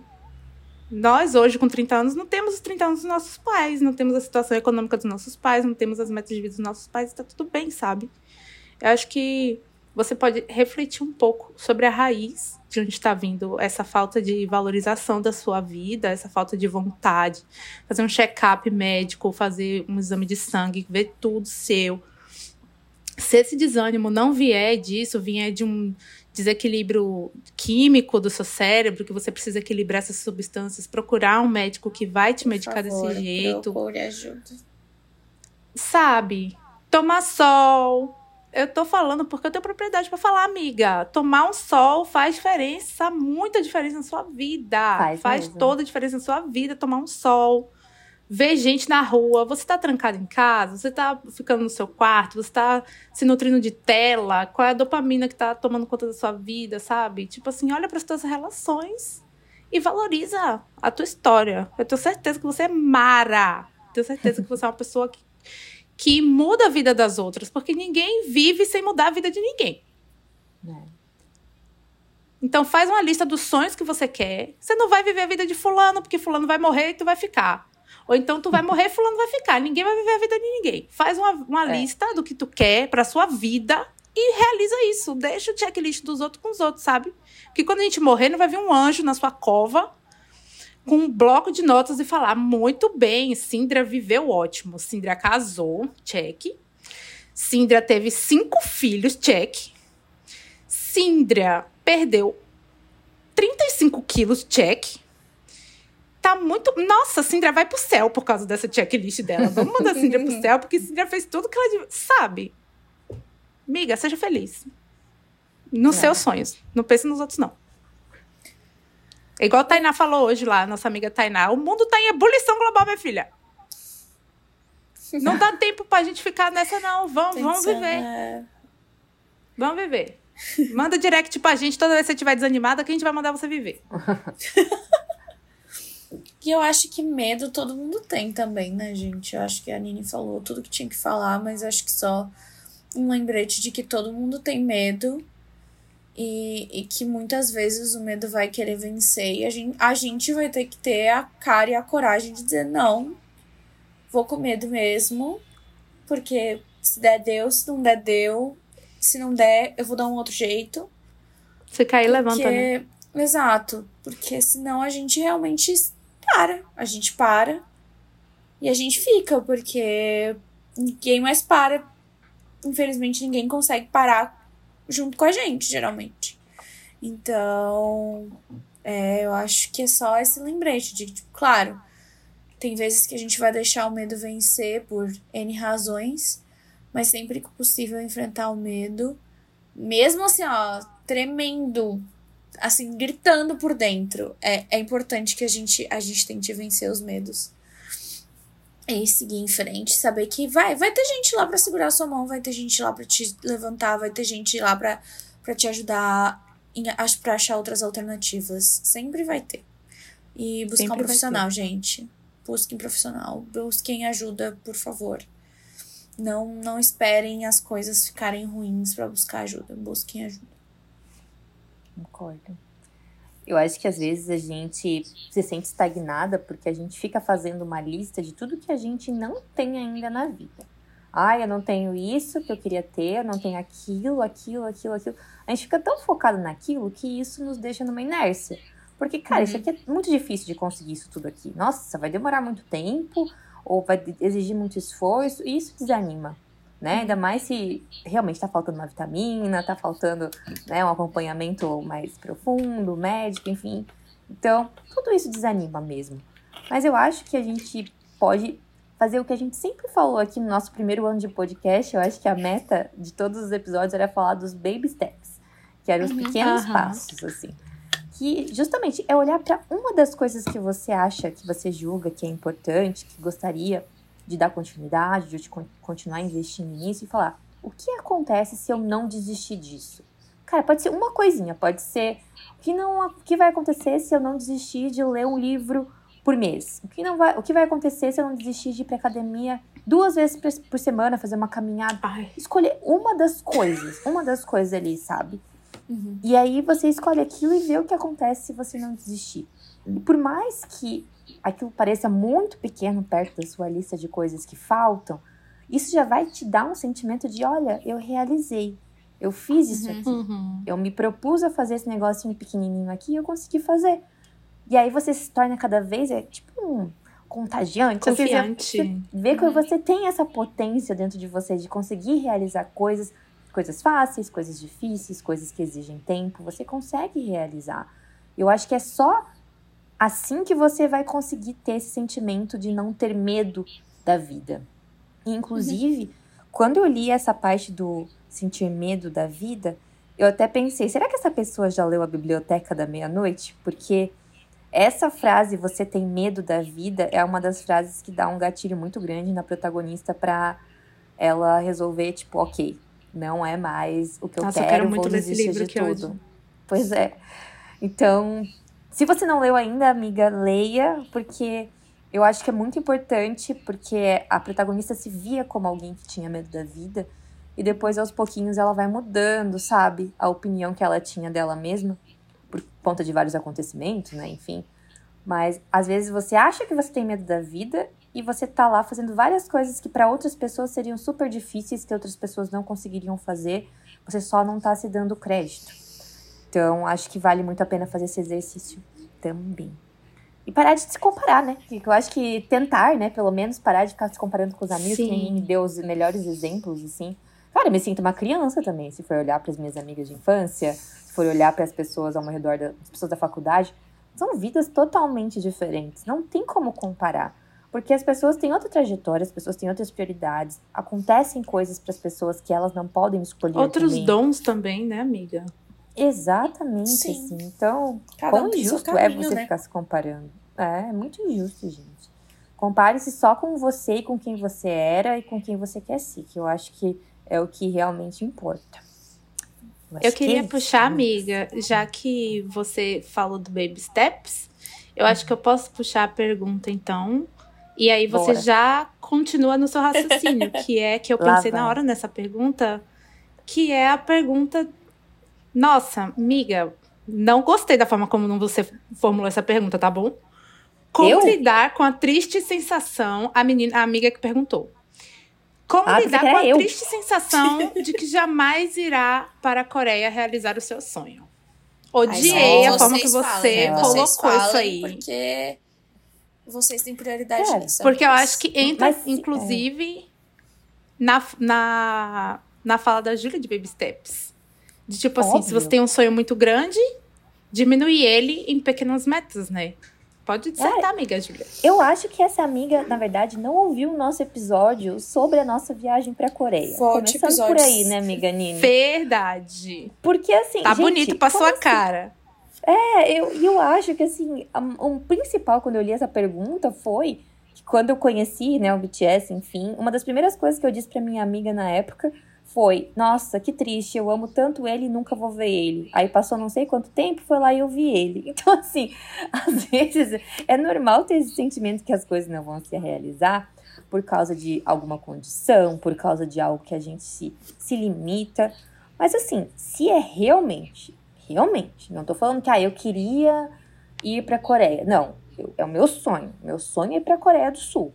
Nós, hoje, com 30 anos, não temos os 30 anos dos nossos pais, não temos a situação econômica dos nossos pais, não temos as metas de vida dos nossos pais, tá tudo bem, sabe? Eu acho que você pode refletir um pouco sobre a raiz de onde está vindo essa falta de valorização da sua vida, essa falta de vontade. Fazer um check-up médico, fazer um exame de sangue, ver tudo seu. Se esse desânimo não vier disso, vier de um, desequilíbrio químico do seu cérebro, que você precisa equilibrar essas substâncias, procurar um médico que vai te Por medicar favor, desse jeito. Procure ajuda. Sabe? Tomar sol. Eu tô falando porque eu tenho propriedade para falar, amiga. Tomar um sol faz diferença, muita diferença na sua vida. Faz mesmo. toda a diferença na sua vida tomar um sol. Ver gente na rua. Você tá trancado em casa? Você tá ficando no seu quarto? Você tá se nutrindo de tela? Qual é a dopamina que tá tomando conta da sua vida, sabe? Tipo assim, olha para as tuas relações e valoriza a tua história. Eu tenho certeza que você é mara. Tenho certeza que você é uma pessoa que, que muda a vida das outras, porque ninguém vive sem mudar a vida de ninguém. É. Então faz uma lista dos sonhos que você quer. Você não vai viver a vida de fulano, porque fulano vai morrer e tu vai ficar. Ou então tu vai morrer e fulano vai ficar. Ninguém vai viver a vida de ninguém. Faz uma, uma É. lista do que tu quer pra sua vida e realiza isso. Deixa o checklist dos outros com os outros, sabe? Porque quando a gente morrer, não vai vir um anjo na sua cova com um bloco de notas e falar: muito bem, Sindra viveu ótimo. Sindra casou, check. Sindra teve cinco filhos, check. Sindra perdeu 35 quilos, check. Tá muito. Nossa, Sindra vai pro céu por causa dessa checklist dela. Vamos mandar Sindra pro céu, porque Sindra fez tudo que ela. Sabe? Miga, seja feliz. Nos É. seus sonhos. Não pense nos outros, não. É igual a Tainá falou hoje lá, nossa amiga Tainá. O mundo tá em ebulição global, minha filha. Não dá tempo pra gente ficar nessa, não. Vamos, vamos viver. é, Vamos viver. Manda direct pra gente toda vez que você estiver desanimada, que a gente vai mandar você viver. E eu acho que medo todo mundo tem também, né, gente? Eu acho que a Nini falou tudo que tinha que falar, mas acho que só um lembrete de que todo mundo tem medo e, e que muitas vezes o medo vai querer vencer e a gente, a gente vai ter que ter a cara e a coragem de dizer não, vou com medo mesmo, porque se der, deu, se não der, deu, se não der, eu vou dar um outro jeito. Se cair, levanta, Porque, né? Exato. Porque senão a gente realmente para. A gente para. E a gente fica, porque ninguém mais para. Infelizmente, ninguém consegue parar junto com a gente, geralmente. Então, é, eu acho que é só esse lembrete de, tipo, claro, tem vezes que a gente vai deixar o medo vencer por N razões, mas sempre que possível enfrentar o medo, mesmo assim, ó, tremendo, assim, gritando por dentro. É, é importante que a gente, a gente tente vencer os medos. E seguir em frente, saber que vai, vai ter gente lá pra segurar a sua mão, vai ter gente lá pra te levantar, vai ter gente lá pra, pra te ajudar em, pra achar outras alternativas. Sempre vai ter. E buscar Sempre um profissional, gente. Busquem profissional, busquem ajuda, por favor. Não, não esperem as coisas ficarem ruins pra buscar ajuda. Busquem ajuda. Concordo. Eu acho que às vezes a gente se sente estagnada porque a gente fica fazendo uma lista de tudo que a gente não tem ainda na vida. Ah, eu não tenho isso que eu queria ter, eu não tenho aquilo, aquilo, aquilo, aquilo. A gente fica tão focado naquilo que isso nos deixa numa inércia. Porque, cara, isso aqui é muito difícil de conseguir isso tudo aqui. Nossa, vai demorar muito tempo, ou vai exigir muito esforço, e isso desanima. Né? Ainda mais se realmente tá faltando uma vitamina, tá faltando né, um acompanhamento mais profundo, médico, enfim. Então, tudo isso desanima mesmo. Mas eu acho que a gente pode fazer o que a gente sempre falou aqui no nosso primeiro ano de podcast. Eu acho que a meta de todos os episódios era falar dos baby steps, que eram os pequenos Aham. passos, assim. Que justamente é olhar para uma das coisas que você acha, que você julga que é importante, que gostaria de dar continuidade, de con- continuar investindo nisso e falar: o que acontece se eu não desistir disso? Cara, pode ser uma coisinha, pode ser o que não, o que vai acontecer se eu não desistir de ler um livro por mês? O que não vai, o que vai acontecer se eu não desistir de ir pra academia duas vezes por, por semana, fazer uma caminhada? Ai, Escolher uma das coisas, uma das coisas ali, sabe? Uhum. E aí você escolhe aquilo e vê o que acontece se você não desistir. E por mais que aquilo pareça muito pequeno perto da sua lista de coisas que faltam, isso já vai te dar um sentimento de, olha, eu realizei. Eu fiz isso Uhum. aqui. uhum. Eu me propus a fazer esse negocinho pequenininho aqui e eu consegui fazer. E aí você se torna cada vez, é tipo um contagiante. Assim, você- Confiante. Você vê que você tem essa potência dentro de você de conseguir realizar coisas coisas fáceis, coisas difíceis, coisas que exigem tempo, você consegue realizar. Eu acho que é só assim que você vai conseguir ter esse sentimento de não ter medo da vida. E, inclusive, uhum. quando eu li essa parte do sentir medo da vida, eu até pensei, será que essa pessoa já leu a Biblioteca da Meia-Noite? Porque essa frase, você tem medo da vida, é uma das frases que dá um gatilho muito grande na protagonista para ela resolver, tipo, ok, não é mais o que eu Nossa, quero, eu quero muito vou desistir de tudo. Hoje. Pois é. Então, se você não leu ainda, amiga, leia, porque eu acho que é muito importante, porque a protagonista se via como alguém que tinha medo da vida, e depois aos pouquinhos ela vai mudando, sabe? A opinião que ela tinha dela mesma, por conta de vários acontecimentos, né? Enfim. Mas às vezes você acha que você tem medo da vida e você tá lá fazendo várias coisas que para outras pessoas seriam super difíceis, que outras pessoas não conseguiriam fazer, você só não tá se dando crédito. Então, acho que vale muito a pena fazer esse exercício também. E parar de se comparar, né? Eu acho que tentar, né? Pelo menos parar de ficar se comparando com os amigos, Sim. que me deu os melhores exemplos, assim. Cara, eu me sinto uma criança também, se for olhar para as minhas amigas de infância, se for olhar para as pessoas ao meu redor, das pessoas da faculdade. São vidas totalmente diferentes. Não tem como comparar. Porque as pessoas têm outra trajetória, as pessoas têm outras prioridades, acontecem coisas para as pessoas que elas não podem escolher. Outros também. dons também, né, amiga? Exatamente, Sim. assim. Então, Cada quão um injusto é caminho, é você né? ficar se comparando. É, é muito injusto, gente. Compare-se só com você e com quem você era e com quem você quer ser, que eu acho que é o que realmente importa. Eu, eu queria que é puxar, amiga, já que você falou do Baby Steps, eu acho que eu posso puxar a pergunta, então, e aí você Bora. já continua no seu raciocínio, que é que eu pensei na hora nessa pergunta, que é a pergunta. Nossa, amiga, não gostei da forma como você formulou essa pergunta, tá bom? Como eu? lidar com a triste sensação, a menina, a amiga que perguntou. Como ah, lidar com a eu. triste sensação de que jamais irá para a Coreia realizar o seu sonho? Odiei Ai, a forma que você falem, colocou isso aí. Porque vocês têm prioridade é, nisso. Porque eu acho que entra, Mas, inclusive, é. na, na, na fala da Júlia de Baby Steps. De tipo Óbvio. assim, se você tem um sonho muito grande, diminui ele em pequenas metas, né? Pode dissertar, é, amiga Júlia. Eu acho que essa amiga, na verdade, não ouviu o nosso episódio sobre a nossa viagem pra Coreia. Volte Começando episódios. por aí, né, amiga Nini? Verdade. Porque assim. Tá gente, bonito pra sua assim? cara. É, eu, eu acho que assim, o principal quando eu li essa pergunta foi que quando eu conheci, né, o BTS, enfim, uma das primeiras coisas que eu disse pra minha amiga na época foi: Nossa, que triste, eu amo tanto ele e nunca vou ver ele. Aí passou não sei quanto tempo, foi lá e eu vi ele. Então, assim, às vezes é normal ter esse sentimento que as coisas não vão se realizar por causa de alguma condição, por causa de algo que a gente se, se limita. Mas, assim, se é realmente realmente. Não tô falando que ah, eu queria ir para a Coreia. Não, eu, é o meu sonho. Meu sonho é ir para a Coreia do Sul.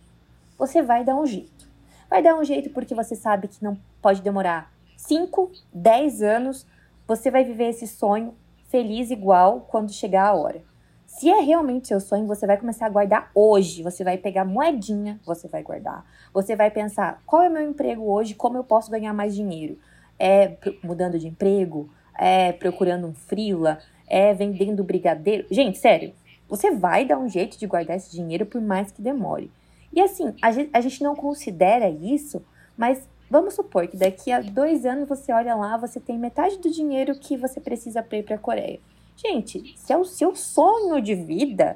Você vai dar um jeito. Vai dar um jeito porque você sabe que não pode demorar 5, 10 anos. Você vai viver esse sonho feliz igual quando chegar a hora. Se é realmente seu sonho, você vai começar a guardar hoje. Você vai pegar moedinha, você vai guardar. Você vai pensar: qual é o meu emprego hoje? Como eu posso ganhar mais dinheiro? É mudando de emprego? é procurando um frila, é vendendo brigadeiro. Gente, sério, você vai dar um jeito de guardar esse dinheiro por mais que demore. E assim, a gente, a gente não considera isso, mas vamos supor que daqui a dois anos você olha lá, você tem metade do dinheiro que você precisa para ir para a Coreia. Gente, se é o seu sonho de vida,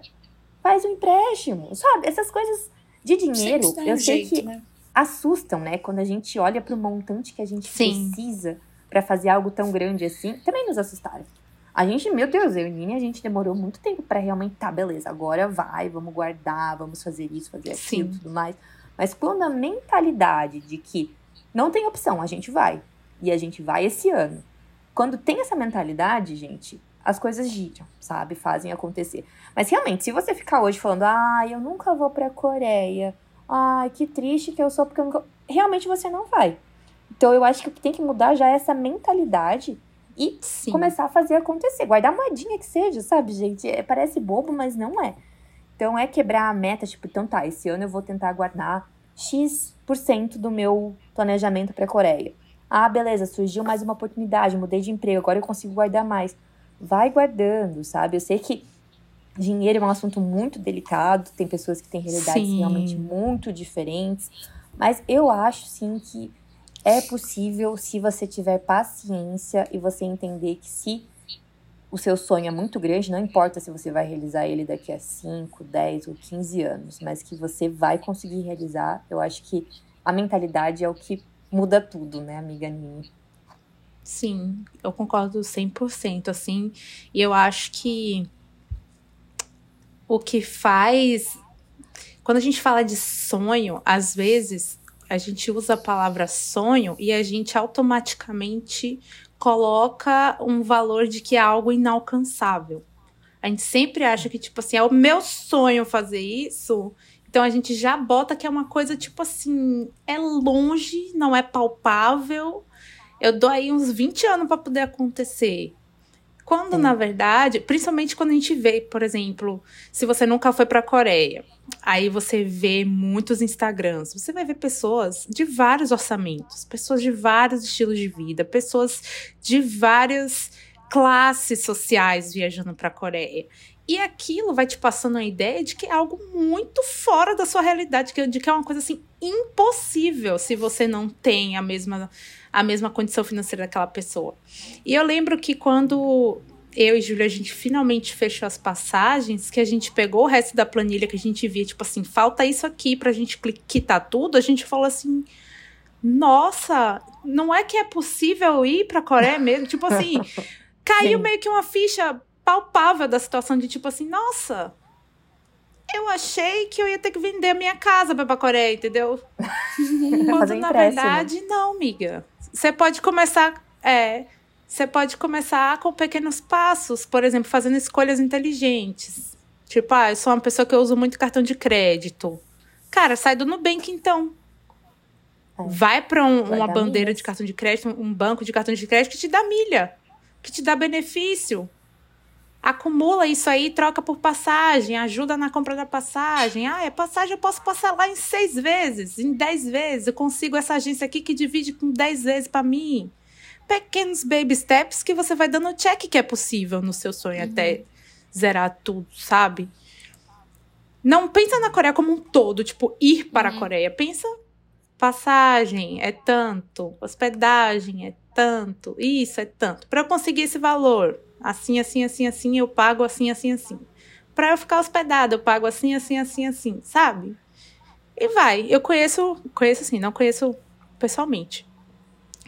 faz um empréstimo, sabe? Essas coisas de dinheiro, eu sei jeito, que né? assustam, né? Quando a gente olha para o montante que a gente Sim. precisa para fazer algo tão grande assim, também nos assustaram. A gente, meu Deus, eu e Nini, a gente demorou muito tempo para realmente, tá, beleza, agora vai, vamos guardar, vamos fazer isso, fazer aquilo, e tudo mais. Mas quando a mentalidade de que não tem opção, a gente vai. E a gente vai esse ano. Quando tem essa mentalidade, gente, as coisas giram, sabe? Fazem acontecer. Mas realmente, se você ficar hoje falando, ah, eu nunca vou pra Coreia, ai, que triste que eu sou porque eu nunca. Realmente você não vai. Então eu acho que o que tem que mudar já é essa mentalidade e Sim. começar a fazer acontecer. Guardar moedinha que seja, sabe, gente? É, parece bobo, mas não é. Então é quebrar a meta, tipo, então tá, esse ano eu vou tentar guardar X% do meu planejamento para a Coreia. Ah, beleza, surgiu mais uma oportunidade, mudei de emprego, agora eu consigo guardar mais. Vai guardando, sabe? Eu sei que dinheiro é um assunto muito delicado, tem pessoas que têm realidades Sim. realmente muito diferentes, mas eu acho sim que é possível se você tiver paciência e você entender que se o seu sonho é muito grande, não importa se você vai realizar ele daqui a 5, 10 ou 15 anos, mas que você vai conseguir realizar, eu acho que a mentalidade é o que muda tudo, né, amiga Nini? Sim, eu concordo 100%, assim. E eu acho que o que faz. Quando a gente fala de sonho, às vezes a gente usa a palavra sonho e a gente automaticamente coloca um valor de que é algo inalcançável. A gente sempre acha que, tipo assim, é o meu sonho fazer isso. Então a gente já bota que é uma coisa, tipo assim, é longe, não é palpável. Eu dou aí uns 20 anos para poder acontecer. Quando, na verdade, principalmente quando a gente vê, por exemplo, se você nunca foi para a Coreia, aí você vê muitos Instagrams, você vai ver pessoas de vários orçamentos, pessoas de vários estilos de vida, pessoas de várias classes sociais viajando para a Coreia. E aquilo vai te passando a ideia de que é algo muito fora da sua realidade, que- de que é uma coisa assim impossível se você não tem a mesma a mesma condição financeira daquela pessoa. E eu lembro que quando eu e Júlia a gente finalmente fechou as passagens, que a gente pegou o resto da planilha que a gente via, tipo assim, falta isso aqui pra gente quitar tudo, a gente falou assim: "Nossa, não é que é possível ir pra Coreia mesmo?" tipo assim, caiu Sim. meio que uma ficha palpável da situação de tipo assim, nossa, eu achei que eu ia ter que vender a minha casa pra ir pra Coreia, entendeu? Quando na verdade, não, amiga. Você pode começar. É. Você pode começar com pequenos passos, por exemplo, fazendo escolhas inteligentes. Tipo, ah, eu sou uma pessoa que eu uso muito cartão de crédito. Cara, sai do Nubank então. É. Vai pra um- uma bandeira milhas. de cartão de crédito, um banco de cartão de crédito que te dá milha, que te dá benefício. Acumula isso aí, troca por passagem, ajuda na compra da passagem. Ah, é passagem, eu posso passar lá em seis vezes, em dez vezes. Eu consigo essa agência aqui que divide com dez vezes pra mim. Pequenos baby steps que você vai dando check que é possível no seu sonho até zerar tudo, sabe? Não pensa na Coreia como um todo, tipo, ir para a Coreia. Pensa passagem é tanto, hospedagem é tanto, isso é tanto. Para eu conseguir esse valor, assim, assim, assim, assim, eu pago assim, assim, assim. Para eu ficar hospedada, eu pago assim, assim, assim, assim, sabe? E vai. Eu conheço, conheço assim, não conheço pessoalmente.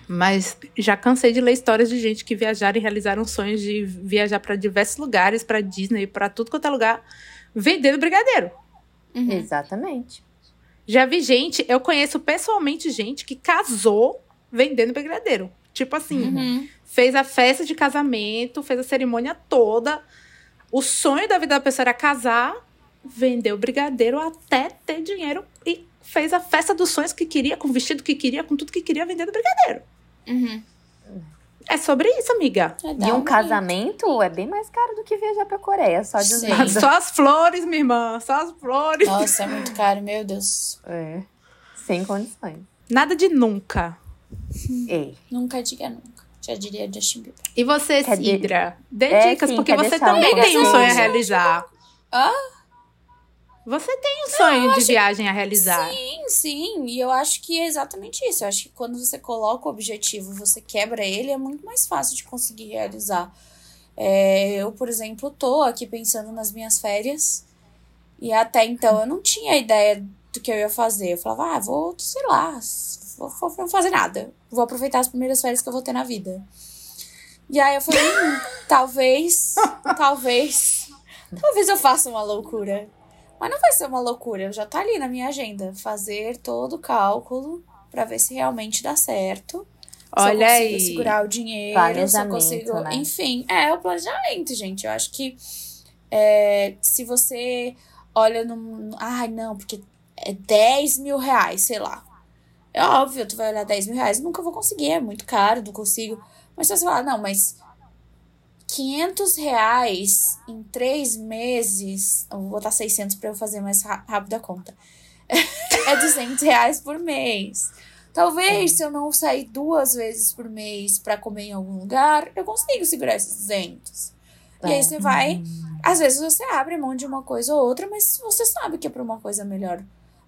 Mas já cansei de ler histórias de gente que viajaram e realizaram sonhos de viajar para diversos lugares, para Disney, para tudo quanto é lugar, vendendo brigadeiro. Uhum. Exatamente. Já vi gente, eu conheço pessoalmente gente que casou vendendo brigadeiro. Tipo assim, Uhum. Fez a festa de casamento, fez a cerimônia toda. O sonho da vida da pessoa era casar, vendeu brigadeiro até ter dinheiro e fez a festa dos sonhos que queria, com o vestido que queria, com tudo que queria, vendendo brigadeiro. Uhum. É sobre isso, amiga. É, E um casamento é bem mais caro do que viajar pra Coreia, só dizendo. Só as flores, minha irmã, só as flores. Nossa, é muito caro, meu Deus. É. Sem condições. Nada de nunca. Ei. Nunca diga nunca. Já diria Justin Bieber. E você, Sidra? Dê É, dicas, sim, porque você também tem um sonho a realizar. Hã? Você tem um sonho de viagem a realizar. Sim, sim. E eu acho que é exatamente isso. Eu acho que quando você coloca o objetivo, você quebra ele, é muito mais fácil de conseguir realizar. É, eu, por exemplo, tô aqui pensando nas minhas férias. E até então eu não tinha ideia do que eu ia fazer. Eu falava, ah, vou, sei lá, vou, vou não fazer nada. Vou aproveitar as primeiras férias que eu vou ter na vida. E aí eu falei, hum, talvez, talvez, talvez eu faça uma loucura. Mas não vai ser uma loucura, já tá ali na minha agenda. Fazer todo o cálculo pra ver se realmente dá certo. Olha se eu consigo aí. segurar o dinheiro, se eu consigo. né? Enfim, é o planejamento, gente. Eu acho que é, se você olha num. Ai, não, porque é 10 mil reais, sei lá. É óbvio, tu vai olhar 10 mil reais, nunca vou conseguir, é muito caro, não consigo. Mas se você falar, não, mas 500 reais em três meses, eu vou botar 600 pra eu fazer mais rápido a conta. é 200 reais por mês. Talvez se eu não sair duas vezes por mês para comer em algum lugar, eu consigo segurar esses 200. E aí você vai. Hum. Às vezes você abre mão de uma coisa ou outra, mas você sabe que é pra uma coisa melhor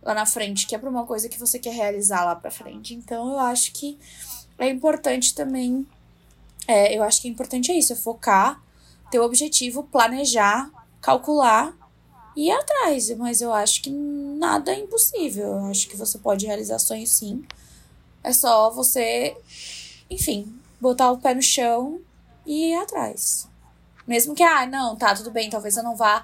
lá na frente, que é pra uma coisa que você quer realizar lá pra frente. Então eu acho que é importante também. É, eu acho que é importante é isso, é focar, ter o objetivo, planejar, calcular e ir atrás. Mas eu acho que nada é impossível. Eu acho que você pode realizar sonhos sim. É só você, enfim, botar o pé no chão e ir atrás. Mesmo que, ah, não, tá, tudo bem, talvez eu não vá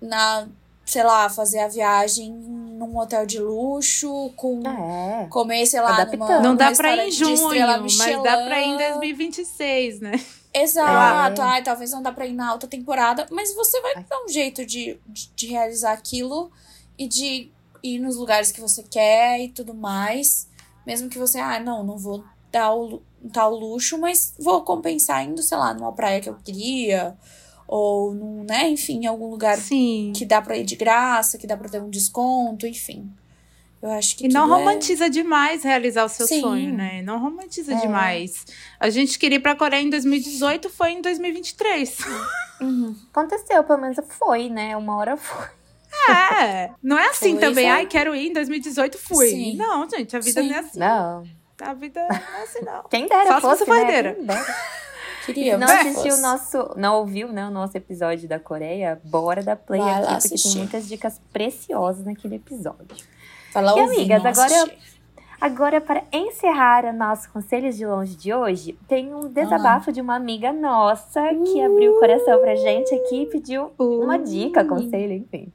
na, sei lá, fazer a viagem num hotel de luxo, com É. comer, sei lá, Adaptando. numa, Não dá pra ir em junho, mas dá pra ir em Michelin. 2026, né? Exato, É. ai, talvez não dá pra ir na alta temporada, mas você vai dar um jeito de, de, de realizar aquilo e de ir nos lugares que você quer e tudo mais. Mesmo que você, ah, não, não vou dar o, tal luxo, mas vou compensar indo, sei lá, numa praia que eu queria, ou num, né, enfim, em algum lugar Sim. que dá pra ir de graça, que dá pra ter um desconto, enfim. Eu acho que E não é- romantiza demais realizar o seu Sim. sonho, né? Não romantiza É. demais. A gente queria ir pra Coreia em 2018, foi em 2023. Uhum. Aconteceu, pelo menos foi, né? Uma hora foi. É. Não é assim Foi, também. foi. Ai, quero ir em 2018, fui. Sim. Não, gente, a vida Sim. não é assim. Não. A vida não é assim, não. Quem dera Só se fosse, você for né? herdeira. Quem dera. Queria. não assistiu o nosso. Não ouviu, né? O nosso episódio da Coreia? Bora da Play Vai aqui, lá porque tem assistir. muitas dicas preciosas naquele episódio. Lá E, ouvir, amigas, agora assistir. Agora, para encerrar o nosso Conselhos de Longe de hoje, tem um desabafo de uma amiga nossa que abriu o coração pra gente aqui e pediu uma dica, conselho, enfim.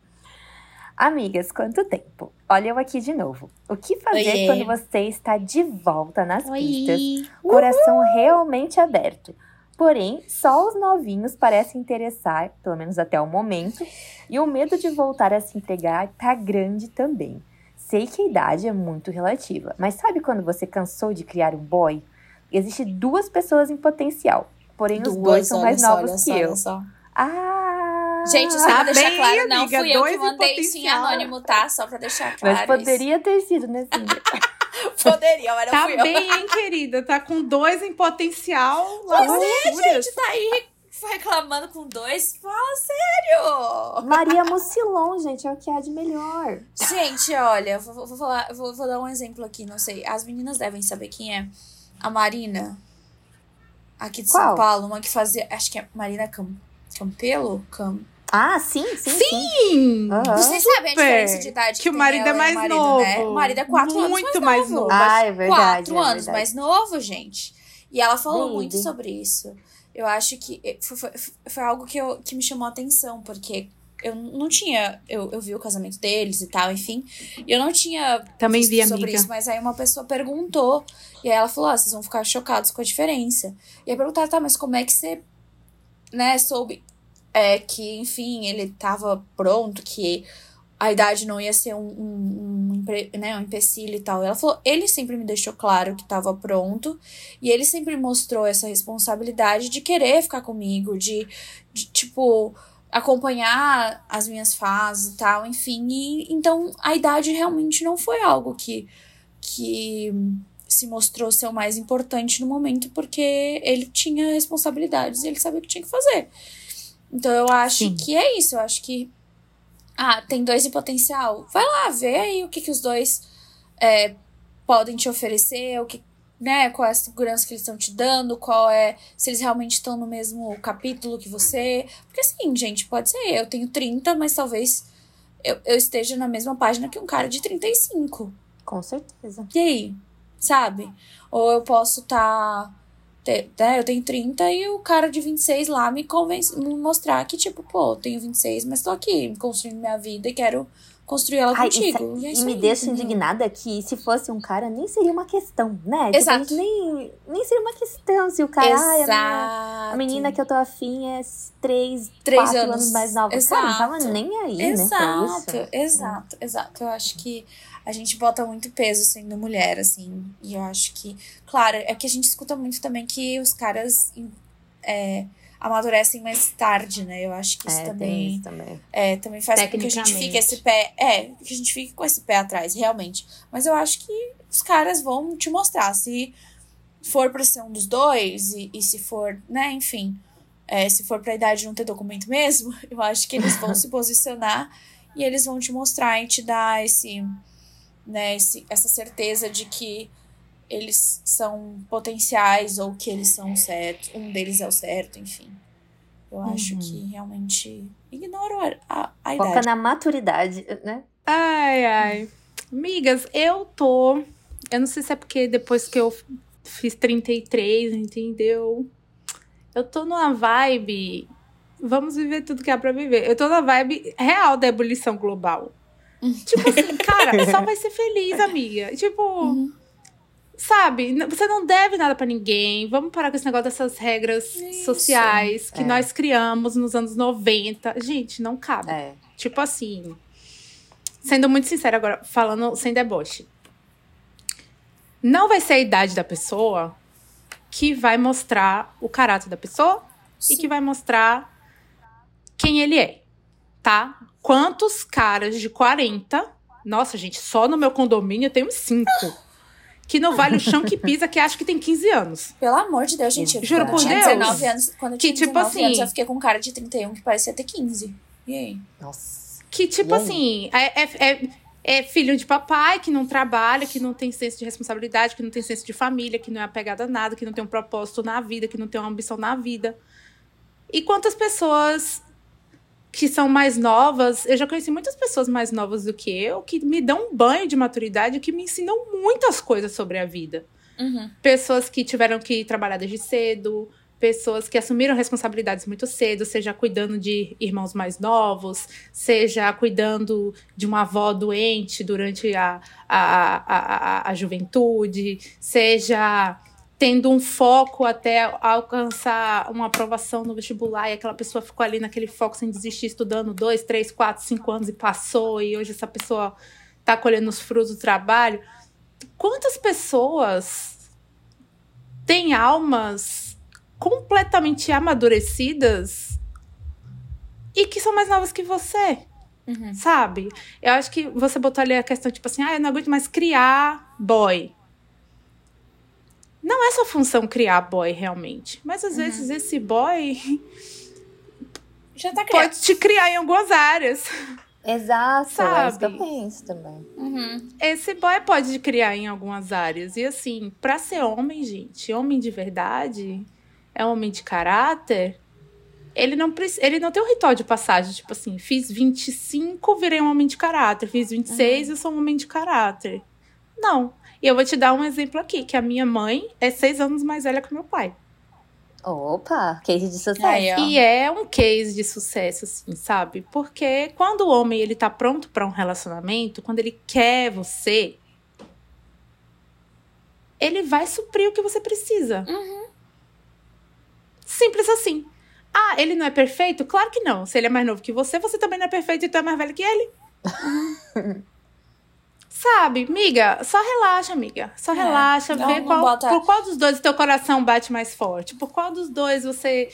Amigas, quanto tempo? Olha eu aqui de novo. O que fazer Oiê. quando você está de volta nas pistas coração realmente aberto. Porém, só os novinhos parecem interessar, pelo menos até o momento, e o medo de voltar a se entregar tá grande também. Sei que a idade é muito relativa, mas sabe quando você cansou de criar um boy? Existem duas pessoas em potencial, porém os dois são mais só, novos olha que só, eu. só. Ah! Gente, só pra deixar bem, claro, não amiga, fui eu que mandei isso em anônimo, tá? Só pra deixar claro. Mas poderia ter sido, né, Cíntia? Poderia, mas não Tá fui eu. bem, hein, querida? Tá com dois em potencial. Pois é, Gente, tá aí reclamando com dois. Fala sério! Maria Mucilon, gente, é o que há de melhor. Gente, olha, eu vou, vou falar, vou, vou dar um exemplo aqui, não sei. As meninas devem saber quem é. A Marina, aqui de São Qual? Paulo, uma que fazia. Acho que é Marina Cam, Campelo? Cam, Ah, sim, sim, sim. Sim! Aham. Vocês sabem a diferença de idade que, Que o tem marido é e mais marido, novo. Né? O marido é quatro anos Muito mais mais novo. novo. Ah, é verdade. quatro é anos verdade. mais novo, gente. E ela falou Baby. muito sobre isso. Eu acho que eh, foi, foi, foi algo que, eu, que me chamou a atenção, porque eu não tinha. Eu, eu vi o casamento deles e tal, enfim. E eu não tinha Também visto vi, sobre amiga. isso, mas aí uma pessoa perguntou. E aí ela falou: ah, vocês vão ficar chocados com a diferença. E aí perguntaram, tá, mas como é que você, né, soube é, que, enfim, ele tava pronto, que a idade não ia ser um, um, um, né, um empecilho e tal. Ela falou, ele sempre me deixou claro que tava pronto. E ele sempre mostrou essa responsabilidade de querer ficar comigo, de, de tipo, acompanhar as minhas fases e tal, enfim. E, então, a idade realmente não foi algo que, que se mostrou ser o mais importante no momento, porque ele tinha responsabilidades e ele sabia o que tinha que fazer. Então, eu acho Sim. que é isso. Eu acho que ah, tem dois em potencial. Vai lá, vê aí o que, que os dois é, podem te oferecer, o que, né, qual é a segurança que eles estão te dando, qual é. Se eles realmente estão no mesmo capítulo que você. Porque assim, gente, pode ser, eu tenho 30, mas talvez eu, eu esteja na mesma página que um cara de 35. Com certeza. E aí? Sabe? Ou eu posso estar. Né, eu tenho 30 e o cara de 26 lá me convence, me mostrar que, tipo, pô, eu tenho 26, mas tô aqui construindo minha vida e quero construir ela Ai, contigo. isso- e é e me aí, deixa indignada que se fosse um cara, nem seria uma questão, né? Tipo, Exato. nem, nem seria uma questão se o cara. Exato. a menina que eu tô afim é três, Três quatro anos. anos, mais nova. Cara, não tava Exato. nem aí, né? pra Exato, exato, exato. Eu acho que a gente bota muito peso sendo mulher, assim. E eu acho que, claro, é que a gente escuta muito também que os caras é, amadurecem mais tarde, né? Eu acho que isso É, também, isso também. é, também faz com que a gente fique esse pé. É, que a gente fique com esse pé atrás, realmente. Mas eu acho que os caras vão te mostrar. Se for pra ser um dos dois, e, e se for, né, enfim. é, se for pra idade de não ter documento mesmo, eu acho que eles vão se posicionar e eles vão te mostrar e te dar esse, né, esse, essa certeza de que eles são potenciais ou que eles são certos, um deles é o certo, enfim. Eu acho Uhum. que realmente ignoro a, a, a Foca idade. na maturidade, né? Ai, ai. Amigas, eu tô. Eu não sei se é porque depois que eu fiz 33, entendeu? Eu tô numa vibe. Vamos viver tudo que há pra viver. Eu tô na vibe real da ebulição global. Tipo assim, cara, só vai ser feliz, amiga. Tipo, Uhum. sabe? Você não deve nada pra ninguém. Vamos parar com esse negócio dessas regras Isso. sociais que É. nós criamos nos anos 90. Gente, não cabe. É. Tipo assim, sendo muito sincera agora, falando sem deboche. Não vai ser a idade da pessoa que vai mostrar o caráter da pessoa e que vai mostrar quem ele é, tá? Quantos caras de 40, nossa, gente, só no meu condomínio eu tenho uns cinco. Que não vale o chão que pisa, que acha que tem 15 anos. Pelo amor de Deus, gente. Juro eu por tinha Deus. 19 anos, quando eu Que, tinha tipo 19 anos, assim- eu fiquei com um cara de 31 que parecia ter 15. E aí? Nossa. Que, tipo assim, é, é, é- é filho de papai, que não trabalha, que não tem senso de responsabilidade, que não tem senso de família, que não é apegado a nada, que não tem um propósito na vida, que não tem uma ambição na vida. E quantas pessoas que são mais novas, eu já conheci muitas pessoas mais novas do que eu, que me dão um banho de maturidade, que me ensinam muitas coisas sobre a vida Uhum. pessoas que tiveram que trabalhar desde cedo, pessoas que assumiram responsabilidades muito cedo, seja cuidando de irmãos mais novos, seja cuidando de uma avó doente durante a, a, a, a, a juventude, seja tendo um foco até alcançar uma aprovação no vestibular e aquela pessoa ficou ali naquele foco sem desistir, estudando dois, três, quatro, cinco anos e passou, e hoje essa pessoa está colhendo os frutos do trabalho. Quantas pessoas têm almas completamente amadurecidas e que são mais novas que você, Uhum. sabe? Eu acho que você botou ali a questão, tipo assim, ah, eu não aguento mais criar boy. Não é sua função criar boy realmente. Mas às vezes esse boy Já tá criado. pode te criar em algumas áreas. Exato, é isso que eu Sabe? penso também. Uhum. Esse boy pode te criar em algumas áreas. E assim, pra ser homem, gente, homem de verdade, é um homem de caráter. Ele não, ele não tem um ritual de passagem, tipo assim, fiz 25, virei um homem de caráter. Fiz 26, eu sou um homem de caráter. Não. E eu vou te dar um exemplo aqui, que a minha mãe é seis anos mais velha que meu pai. Opa, case de sucesso. Aí. E é um case de sucesso, assim, sabe? Porque quando o homem ele tá pronto pra um relacionamento, quando ele quer você, ele vai suprir o que você precisa. Simples assim. Ah, ele não é perfeito? Claro que não. Se ele é mais novo que você, você também não é perfeito e tu é mais velho que ele. Sabe, amiga, só relaxa, amiga. Só É, relaxa, não- vê não qual, bota- por qual dos dois o teu coração bate mais forte. Por qual dos dois você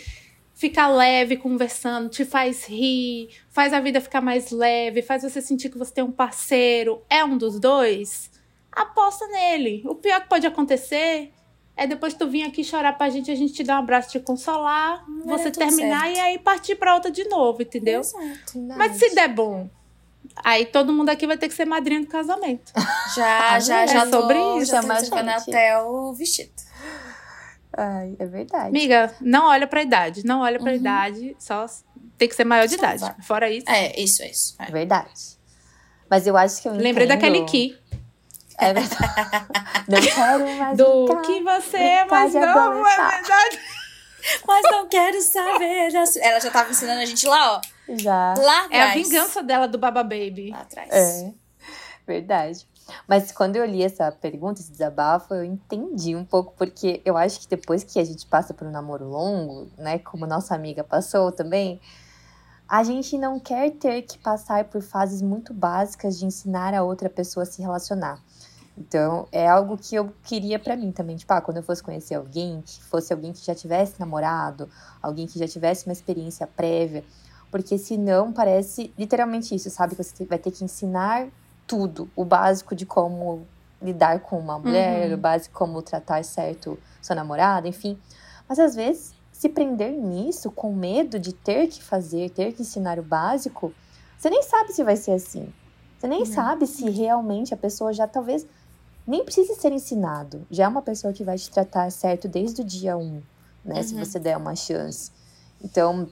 fica leve conversando, te faz rir, faz a vida ficar mais leve, faz você sentir que você tem um parceiro. É um dos dois? Aposta nele. O pior que pode acontecer é depois tu vir aqui chorar pra gente, a gente te dar um abraço, te consolar, Vai você tudo terminar certo. e aí partir pra outra de novo, entendeu? Exato. Mas se der bom, aí todo mundo aqui vai ter que ser madrinha do casamento. Já, já, É já tô, sobre isso, já tô chama a reservando gente. até o vestido. Ai, é verdade. Amiga, não olha pra idade, não olha pra Uhum. idade, só tem que ser maior de Só idade. Fora isso, É, isso, é isso. É. É verdade. Mas eu acho que eu lembrei entendo- daquele Ki, É verdade. Não quero mais do que você é, de não, é verdade. Mas não quero saber. Ela já tava ensinando a gente lá, ó. Já. Lá É a atrás. vingança dela do Baba Baby. Lá atrás. É, verdade. Mas quando eu li essa pergunta, esse desabafo, eu entendi um pouco, porque eu acho que depois que a gente passa por um namoro longo, né, como nossa amiga passou também, a gente não quer ter que passar por fases muito básicas de ensinar a outra pessoa a se relacionar. Então, é algo que eu queria para mim também. Tipo, ah, quando eu fosse conhecer alguém, que fosse alguém que já tivesse namorado, alguém que já tivesse uma experiência prévia. Porque senão parece literalmente isso, sabe? Que você vai ter que ensinar tudo. O básico de como lidar com uma mulher, uhum. o básico de como tratar certo sua namorada, enfim. Mas às vezes, se prender nisso, com medo de ter que fazer, ter que ensinar o básico, você nem sabe se vai ser assim. Você nem uhum. sabe se realmente a pessoa já talvez nem precise ser ensinado. Já é uma pessoa que vai te tratar certo desde o dia um, né? Uhum. Se você der uma chance. Então,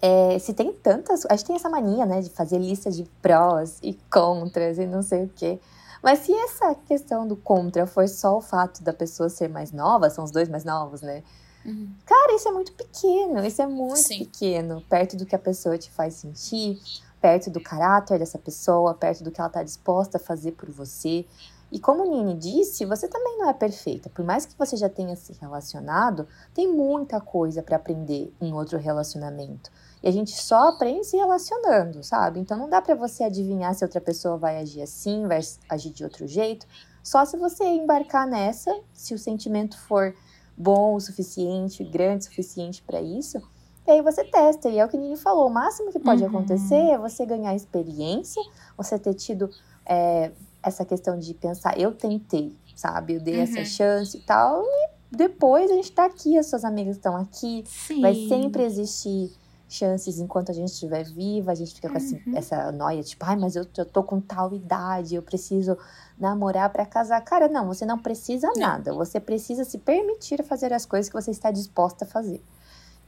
é, se tem tantas. A gente tem essa mania, né, de fazer listas de prós e contras e não sei o quê. Mas se essa questão do contra for só o fato da pessoa ser mais nova, são os dois mais novos, né? Uhum. Cara, isso é muito pequeno, isso é muito Sim. pequeno, perto do que a pessoa te faz sentir, perto do caráter dessa pessoa, perto do que ela está disposta a fazer por você. E como o Nini disse, você também não é perfeita. Por mais que você já tenha se relacionado, tem muita coisa para aprender em outro relacionamento. E a gente só aprende se relacionando, sabe? Então não dá para você adivinhar se outra pessoa vai agir assim, vai agir de outro jeito. Só se você embarcar nessa, se o sentimento for bom o suficiente, grande o suficiente para isso, e aí você testa, e é o que Nini falou: o máximo que pode uhum. acontecer é você ganhar experiência, você ter tido é, essa questão de pensar, eu tentei, sabe? Eu dei uhum. essa chance e tal, e depois a gente tá aqui, as suas amigas estão aqui, Sim. vai sempre existir chances enquanto a gente estiver viva, a gente fica com essa, uhum. essa noia, tipo, ai, mas eu, eu tô com tal idade, eu preciso namorar para casar. Cara, não, você não precisa não. nada, você precisa se permitir fazer as coisas que você está disposta a fazer.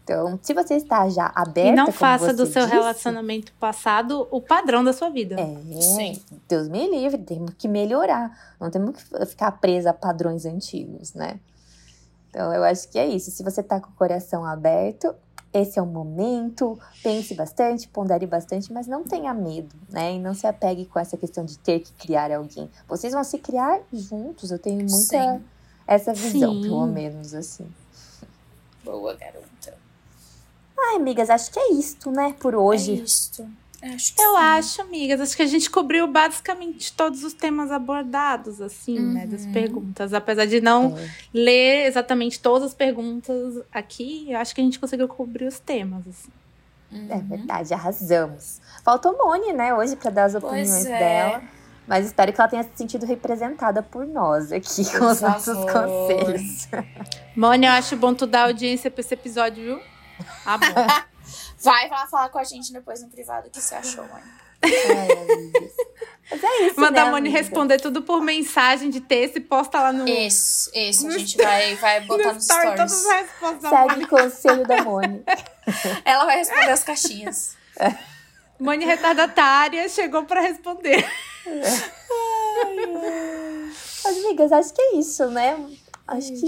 Então, se você está já aberta. E não faça do seu disse, relacionamento passado o padrão da sua vida. É, Sim. Deus me livre, temos que melhorar. Não temos que ficar presa a padrões antigos, né? Então, eu acho que é isso. Se você tá com o coração aberto, esse é o momento. Pense bastante, pondere bastante, mas não tenha medo, né? E não se apegue com essa questão de ter que criar alguém. Vocês vão se criar juntos. Eu tenho muita Sim. essa visão, Sim. pelo menos assim. Boa, garota. Ai, amigas, acho que é isto, né, por hoje. É isto. Acho Eu sim. acho, amigas. Acho que a gente cobriu basicamente todos os temas abordados, assim, uhum. né? Das uhum. perguntas. Apesar de não é. ler exatamente todas as perguntas aqui, eu acho que a gente conseguiu cobrir os temas, assim. Uhum. É verdade, arrasamos. Faltou Moni, né, hoje, para dar as opiniões é. dela. Mas espero que ela tenha se sentido representada por nós aqui por com os nossos conselhos. Moni, eu acho bom tu dar audiência pra esse episódio, viu? Ah, bom. Vai lá falar com a gente depois no privado o que você achou, mãe. Mas é isso, Manda né, a Moni responder tudo por mensagem de texto e posta lá no. Isso, isso. A gente vai, vai botar no, no story. stories. Todas as respostas Segue o conselho da Moni. Ela vai responder as caixinhas. É. Moni retardatária chegou para responder. É. Ai, Mas, amigas, acho que é isso, né? Acho que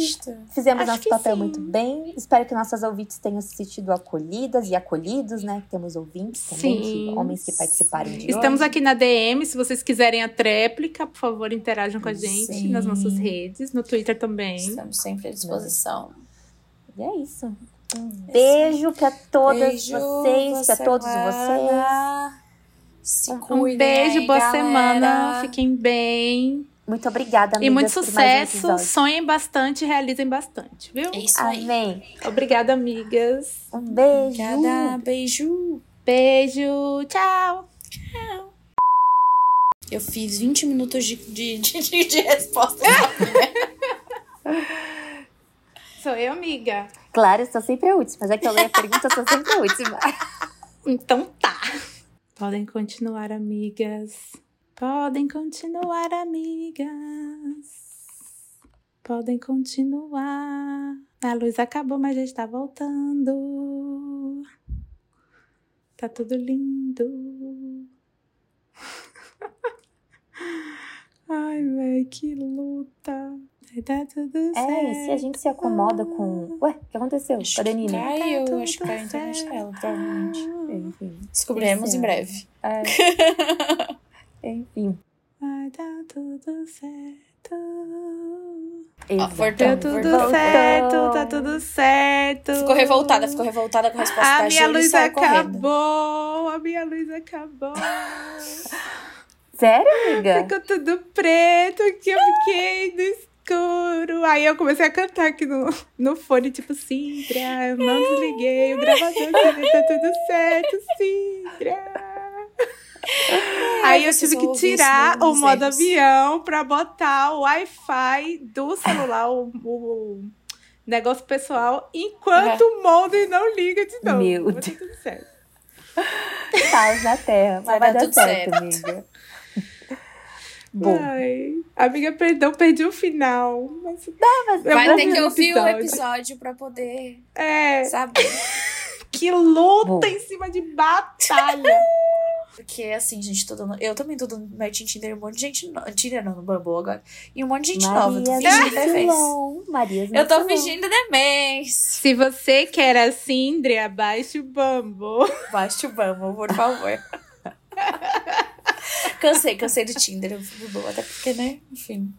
fizemos Acho nosso que papel sim. muito bem. Espero que nossas ouvintes tenham se sentido acolhidas e acolhidos, né? Temos ouvintes também, que, homens que participaram de Estamos hoje. aqui na DM, se vocês quiserem a tréplica, por favor, interajam com a gente sim. nas nossas redes, no Twitter também. Estamos sempre à disposição. E é isso. Um beijo para todas beijo, vocês, para todos vocês. Se um, um beijo, aí, boa galera. semana. Fiquem bem. Muito obrigada, amigas, E muito sucesso. Um Sonhem bastante e realizem bastante, viu? É isso aí. Amém. Obrigada, amigas. Um beijo. Obrigada. Beijo. Beijo. Tchau. Tchau. Eu fiz 20 minutos de, de, de, de resposta. sou eu, amiga? Claro, eu sou sempre a última. Já que eu leio a pergunta, eu sou sempre a última. então tá. Podem continuar, amigas. Podem continuar, amigas. Podem continuar. A luz acabou, mas já está voltando. Tá tudo lindo. Ai, velho, que luta. Tá tudo é, certo. É, e se a gente se acomoda com. Ué, o que aconteceu? Acho Cadê Nina? Caiu, tá acho que caiu a internet dela, provavelmente. Enfim. Descobriremos em breve. É. Enfim. Vai dar tudo certo. Ó, voltou, tudo voltou. certo, tá tudo certo. Ficou revoltada, ficou revoltada com a resposta a da minha Júlia luz acabou, correndo. a minha luz acabou. Sério, amiga? Ficou tudo preto, que eu fiquei no escuro. Aí eu comecei a cantar aqui no, no fone, tipo, Cindra, eu não desliguei o gravador, tá tudo certo, Cindra. Aí eu tive que tirar o modo avião pra botar o Wi-Fi do celular, o, o negócio pessoal, enquanto uhum. o molde não liga de novo. Meu Deus. tudo certo. Caos na Terra, mas vai, vai dar, dar certo, certo, amiga. Bom. Ai, amiga, perdão, perdi o final. Mas... Não, mas vai ter que ouvir episódio. o episódio pra poder é. saber. que luta Bom. em cima de batalha. Porque, assim, gente, tô dando, eu também tô dando match em Tinder, um monte de gente. No, Tinder não, no Bumble agora. E um monte de gente Maria nova. Eu tô fingindo demência. Maria eu tô fingindo demência. Se você quer a Síndria, baixe o Bumble. Baixe o Bumble, por favor. cansei, cansei do Tinder, até porque, né? Enfim.